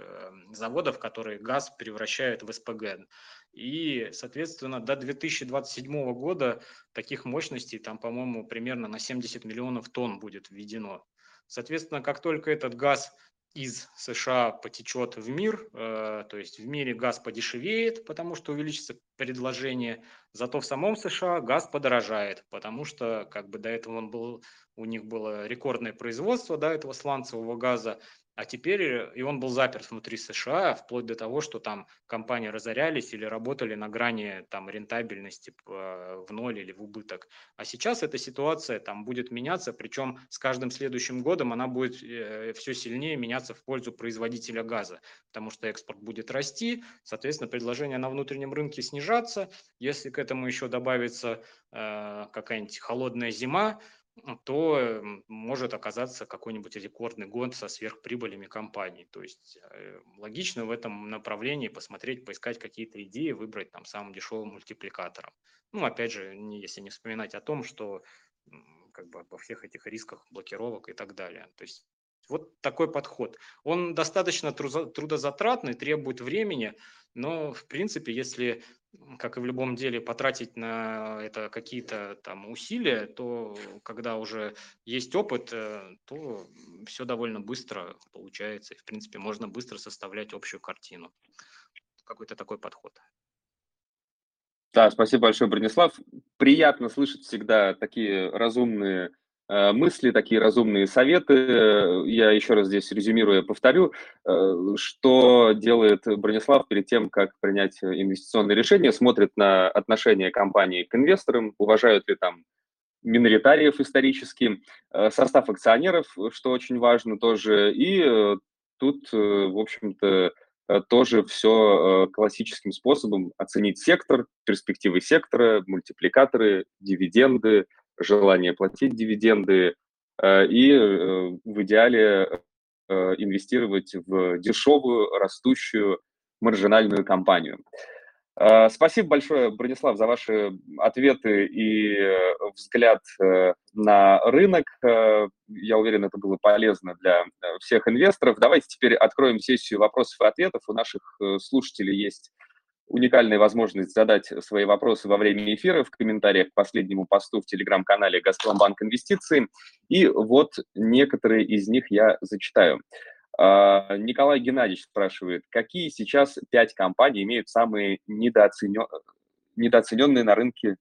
заводов, которые газ превращают в СПГ. И, соответственно, до 2027 года таких мощностей там, по-моему, примерно на 70 миллионов тонн будет введено. Соответственно, как только этот газ из США потечет в мир, э, то есть в мире газ подешевеет, потому что увеличится предложение, зато в самом США газ подорожает, потому что как бы до этого он был, у них было рекордное производство да, этого сланцевого газа, а теперь э, и он был заперт внутри США, вплоть до того, что там компании разорялись или работали на грани там рентабельности в ноль или в убыток. А сейчас эта ситуация там будет меняться, причем с каждым следующим годом она будет э, все сильнее меняться в пользу производителя газа, потому что экспорт будет расти, соответственно, предложение на внутреннем рынке снижаться. Если к этому еще добавится э, какая-нибудь холодная зима, то может оказаться какой-нибудь рекордный год со сверхприбылями компании. То есть э, логично в этом направлении посмотреть, поискать какие-то идеи, выбрать там самым дешевым мультипликатором. Ну, опять же, если не вспоминать о том, что как бы обо всех этих рисках блокировок и так далее. То есть вот такой подход. Он достаточно трудозатратный, требует времени, но в принципе, если как и в любом деле, потратить на это какие-то там усилия, то когда уже есть опыт, э, то все довольно быстро получается. И, в принципе, можно быстро составлять общую картину. Какой-то такой подход. Да, спасибо большое, Бронислав. Приятно слышать всегда такие разумные мысли, такие разумные советы. Я еще раз здесь резюмируя повторю, э, что делает Бронислав перед тем, как принять инвестиционное решение, смотрит на отношение компании к инвесторам, уважают ли там миноритариев исторически, э, состав акционеров, что очень важно тоже, и тут, в общем-то, тоже все классическим способом оценить сектор, перспективы сектора, мультипликаторы, дивиденды, желание платить дивиденды э, и э, в идеале э, инвестировать в дешевую, растущую, маржинальную компанию. Спасибо большое, Бронислав, за ваши ответы и взгляд на рынок. Я уверен, это было полезно для всех инвесторов. Давайте теперь откроем сессию вопросов и ответов. У наших слушателей есть уникальная возможность задать свои вопросы во время эфира в комментариях к последнему посту в телеграм-канале «Газпромбанк Инвестиции». И вот некоторые из них я зачитаю. А, Николай Геннадьевич спрашивает, какие сейчас пять компаний имеют самые недооценен... недооцененные на рынке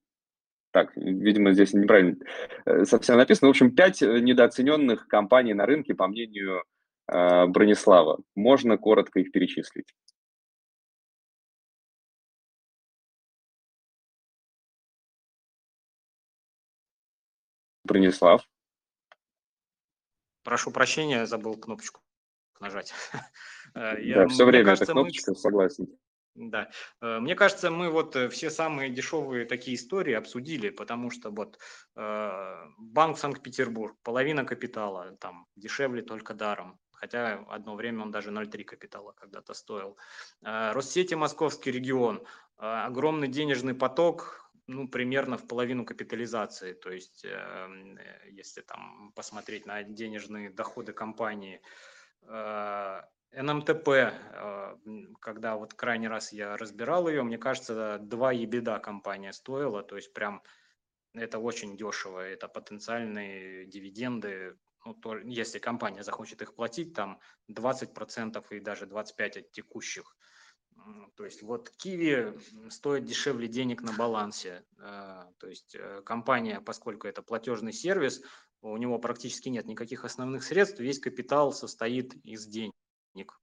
Так, видимо, здесь неправильно э, совсем написано. В общем, пять недооцененных компаний на рынке, по мнению э, Бронислава. Можно коротко их перечислить. Бронислав. Прошу прощения, забыл кнопочку нажать. Э, я, да, все время кажется, эта кнопочка, мы... согласен. Да, э, мне кажется, мы вот э, все самые дешевые такие истории обсудили, потому что вот Банк Санкт-Петербург, половина капитала, там дешевле только даром, хотя одно время он даже 0,3 капитала когда-то стоил. Россети Московский регион, огромный денежный поток, ну, примерно в половину капитализации. То есть, эм, э, если там посмотреть на денежные доходы компании, э, НМТП, э, когда вот крайний раз я разбирал ее, мне кажется, 2 ебеда компания стоила, то есть прям это очень дешево, это потенциальные дивиденды, ну, то, если компания захочет их платить, там 20% и даже 25% от текущих. То есть вот Киви стоит дешевле денег на балансе. А, то есть э, компания, поскольку это платежный сервис, у него практически нет никаких основных средств, весь капитал состоит из денег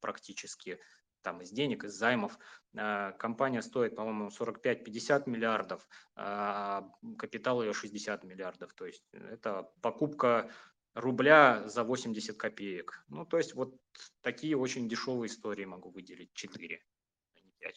практически, там из денег, из займов. А, компания стоит, по-моему, 45-50 миллиардов, а капитал ее 60 миллиардов. То есть это покупка рубля за 80 копеек. Ну, то есть вот такие очень дешевые истории могу выделить, 4. 5.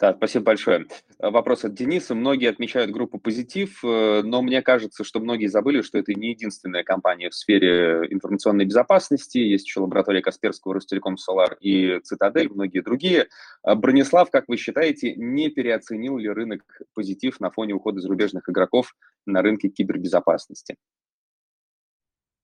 Да, спасибо большое. Вопрос от Дениса. Многие отмечают группу «Позитив», э, но мне кажется, что многие забыли, что это не единственная компания в сфере информационной безопасности. Есть еще лаборатория Касперского, Ростелеком Солар и Цитадель, многие другие. А Бронислав, как вы считаете, не переоценил ли рынок «Позитив» на фоне ухода зарубежных игроков на рынке кибербезопасности?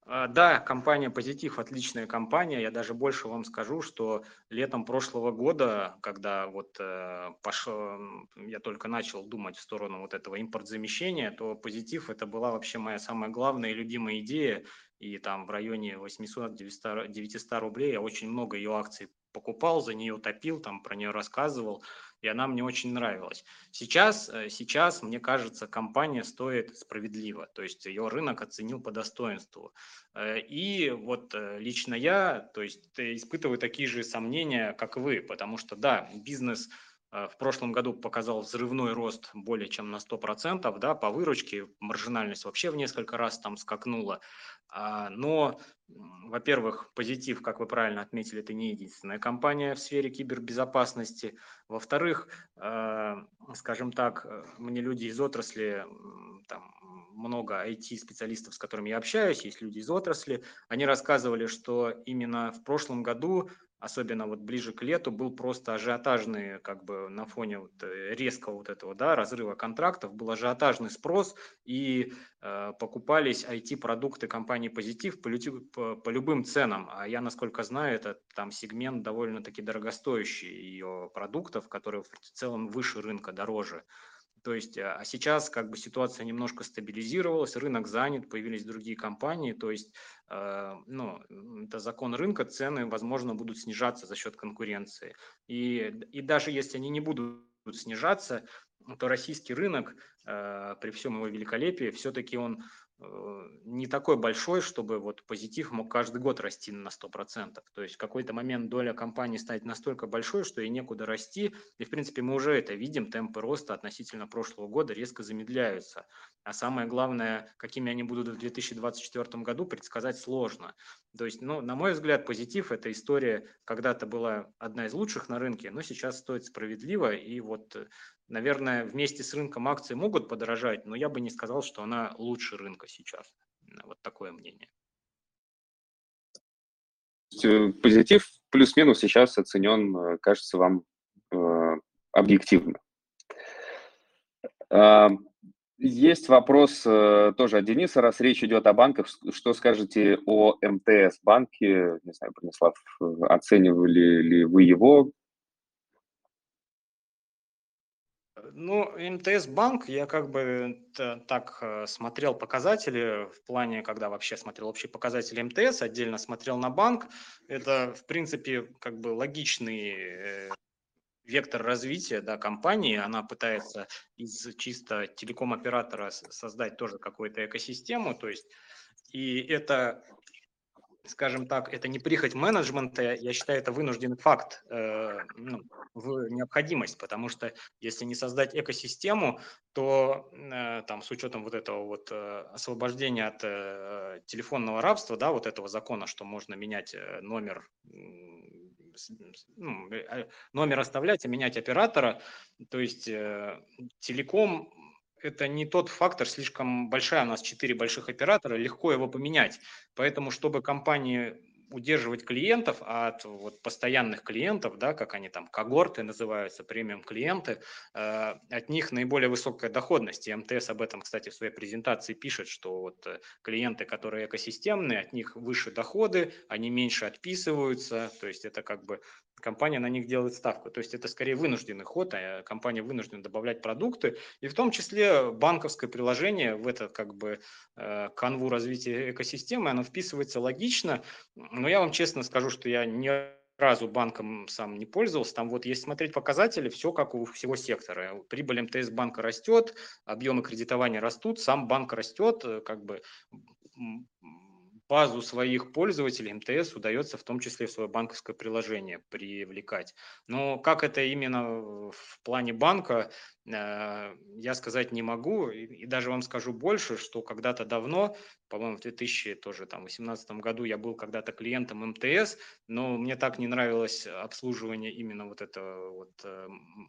А, да, компания «Позитив» отличная компания. Я даже больше вам скажу, что летом прошлого года, когда вот э, пошел, я только начал думать в сторону вот этого импортзамещения, то «Позитив» это была вообще моя самая главная и любимая идея. И там в районе 800-900 рублей я очень много ее акций покупал, за нее топил, там про нее рассказывал и она мне очень нравилась. Сейчас, э, сейчас, мне кажется, компания стоит справедливо, то есть ее рынок оценил по достоинству. Э, и вот э, лично я, то есть испытываю такие же сомнения, как вы, потому что, да, бизнес в прошлом году показал взрывной рост более чем на 100%, да, по выручке, маржинальность вообще в несколько раз там скакнула. А, но, во-первых, позитив, как вы правильно отметили, это не единственная компания в сфере кибербезопасности. Во-вторых, а, скажем так, мне люди из отрасли, там много IT-специалистов, с которыми я общаюсь, есть люди из отрасли, они рассказывали, что именно в прошлом году особенно вот ближе к лету, был просто ажиотажный, как бы на фоне вот э, резкого вот этого, да, разрыва контрактов, был ажиотажный спрос, и э, покупались IT-продукты компании «Позитив» по, по, по любым ценам. А я, насколько знаю, это там сегмент довольно-таки дорогостоящий ее продуктов, которые в целом выше рынка, дороже. То есть, а, а сейчас как бы ситуация немножко стабилизировалась, рынок занят, появились другие компании, то есть, э, ну, это закон рынка, цены, возможно, будут снижаться за счет конкуренции. И, и даже если они не будут снижаться, то российский рынок э, при всем его великолепии все-таки он не такой большой, чтобы вот позитив мог каждый год расти на 100%. То есть в какой-то момент доля компании станет настолько большой, что и некуда расти. И в принципе мы уже это видим, темпы роста относительно прошлого года резко замедляются. А самое главное, какими они будут в 2024 году, предсказать сложно. То есть, ну, на мой взгляд, позитив – это история когда-то была одна из лучших на рынке, но сейчас стоит справедливо. И вот наверное, вместе с рынком акций могут подорожать, но я бы не сказал, что она лучше рынка сейчас. Вот такое мнение. Э, позитив плюс-минус сейчас оценен, э, кажется, вам э, объективно. Э, есть вопрос тоже от Дениса, раз речь идет о банках, что скажете о МТС банке? Не знаю, Бронислав, оценивали ли вы его? Ну, МТС банк, я как бы так э, смотрел показатели в плане, когда вообще смотрел общие показатели МТС, отдельно смотрел на банк. Это, в принципе, как бы логичный, э, вектор развития да, компании, она пытается из чисто телеком-оператора создать тоже какую-то экосистему, то есть и это скажем так, это не прихоть менеджмента, я считаю, это вынужденный факт, э, ну, в необходимость, потому что если не создать экосистему, то э, там с учетом вот этого вот э, освобождения от э, телефонного рабства, да, вот этого закона, что можно менять э, номер ну, э, номер оставлять, а менять оператора. То есть э, телеком это не тот фактор, слишком большая у нас четыре больших оператора, легко его поменять. Поэтому, чтобы компании удерживать клиентов от вот, постоянных клиентов, да, как они там, когорты называются, премиум клиенты, э, от них наиболее высокая доходность. И МТС об этом, кстати, в своей презентации пишет, что вот э, клиенты, которые экосистемные, от них выше доходы, они меньше отписываются, то есть это как бы компания на них делает ставку. То есть это скорее вынужденный ход, а компания вынуждена добавлять продукты, и в том числе банковское приложение в это как бы э, канву развития экосистемы, оно вписывается логично, но я вам честно скажу, что я ни разу банком сам не пользовался. Там вот если смотреть показатели, все как у всего сектора. Прибыль МТС банка растет, объемы кредитования растут, сам банк растет, э, как бы базу своих пользователей МТС удается в том числе в свое банковское приложение привлекать. Но как это именно в плане банка, э, я сказать не могу. И даже вам скажу больше, что когда-то давно, по-моему, в 2018 году я был когда-то клиентом МТС, но мне так не нравилось обслуживание именно вот этого вот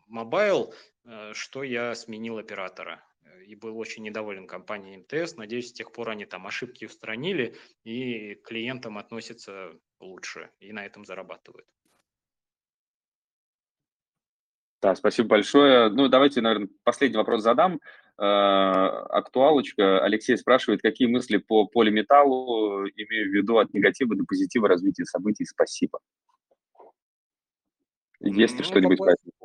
mobile, э, что я сменил оператора и был очень недоволен компанией МТС. Надеюсь, с тех пор они там ошибки устранили и к клиентам относятся лучше и на этом зарабатывают. Да, спасибо большое. Ну, давайте, наверное, последний вопрос задам. Э, актуалочка. Алексей спрашивает, какие мысли по полиметаллу, имею в виду от негатива до позитива развития событий. Спасибо. Есть ли ну, что-нибудь по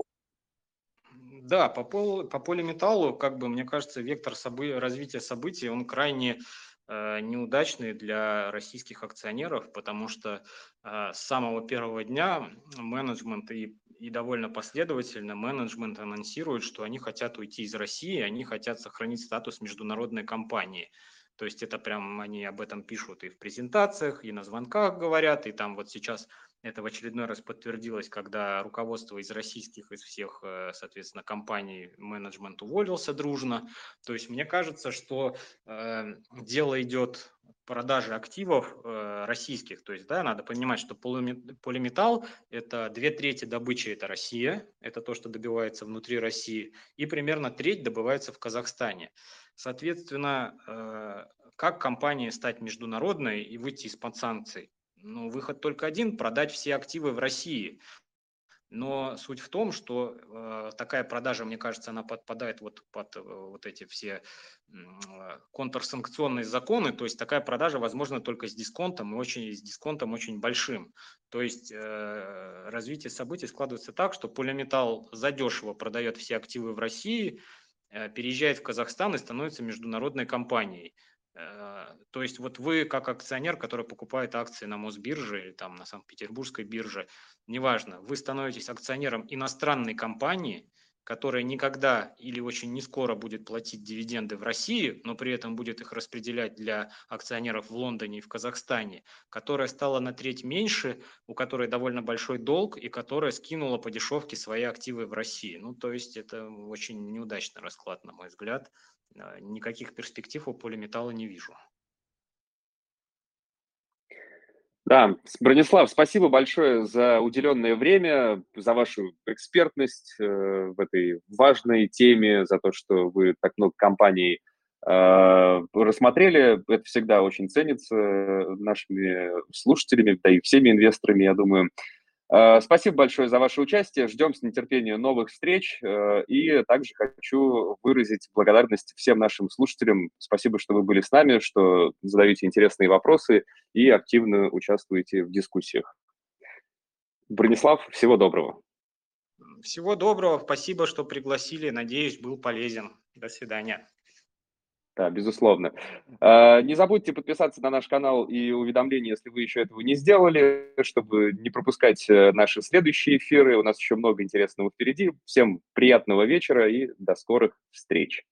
да, по, пол, по полиметаллу, как бы, мне кажется, вектор собы, развития событий, он крайне э, неудачный для российских акционеров, потому что э, с самого первого дня менеджмент и, и довольно последовательно менеджмент анонсирует, что они хотят уйти из России, они хотят сохранить статус международной компании. То есть это прям они об этом пишут и в презентациях, и на звонках говорят, и там вот сейчас это в очередной раз подтвердилось, когда руководство из российских, из всех, э, соответственно, компаний, менеджмент уволился дружно. То есть мне кажется, что э, дело идет продажи активов э, российских. То есть, да, надо понимать, что полиметалл – это две трети добычи – это Россия, это то, что добивается внутри России, и примерно треть добывается в Казахстане. Соответственно, э, как компании стать международной и выйти из-под санкций? Ну, выход только один – продать все активы в России. Но суть в том, что э, такая продажа, мне кажется, она подпадает вот под э, вот эти все э, контрсанкционные законы. То есть такая продажа возможна только с дисконтом и очень с дисконтом очень большим. То есть э, развитие событий складывается так, что полиметалл задешево продает все активы в России, э, переезжает в Казахстан и становится международной компанией. Э, то есть вот вы как акционер, который покупает акции на Мосбирже или там на Санкт-Петербургской бирже, неважно, вы становитесь акционером иностранной компании, которая никогда или очень не скоро будет платить дивиденды в России, но при этом будет их распределять для акционеров в Лондоне и в Казахстане, которая стала на треть меньше, у которой довольно большой долг и которая скинула по дешевке свои активы в России. Ну, то есть это очень неудачный расклад, на мой взгляд. А, никаких перспектив у полиметалла не вижу. Да, Бронислав, спасибо большое за уделенное время, за вашу экспертность э, в этой важной теме, за то, что вы так много компаний э, рассмотрели. Это всегда очень ценится нашими слушателями, да и всеми инвесторами, я думаю. Э, спасибо большое за ваше участие. Ждем с нетерпением новых встреч. Э, и также хочу выразить благодарность всем нашим слушателям. Спасибо, что вы были с нами, что задаете интересные вопросы и активно участвуете в дискуссиях. Бронислав, всего доброго. Всего доброго. Спасибо, что пригласили. Надеюсь, был полезен. До свидания. Да, безусловно. А, не забудьте подписаться на наш канал и уведомления, если вы еще этого не сделали, чтобы не пропускать э, наши следующие эфиры. У нас еще много интересного впереди. Всем приятного вечера и до скорых встреч.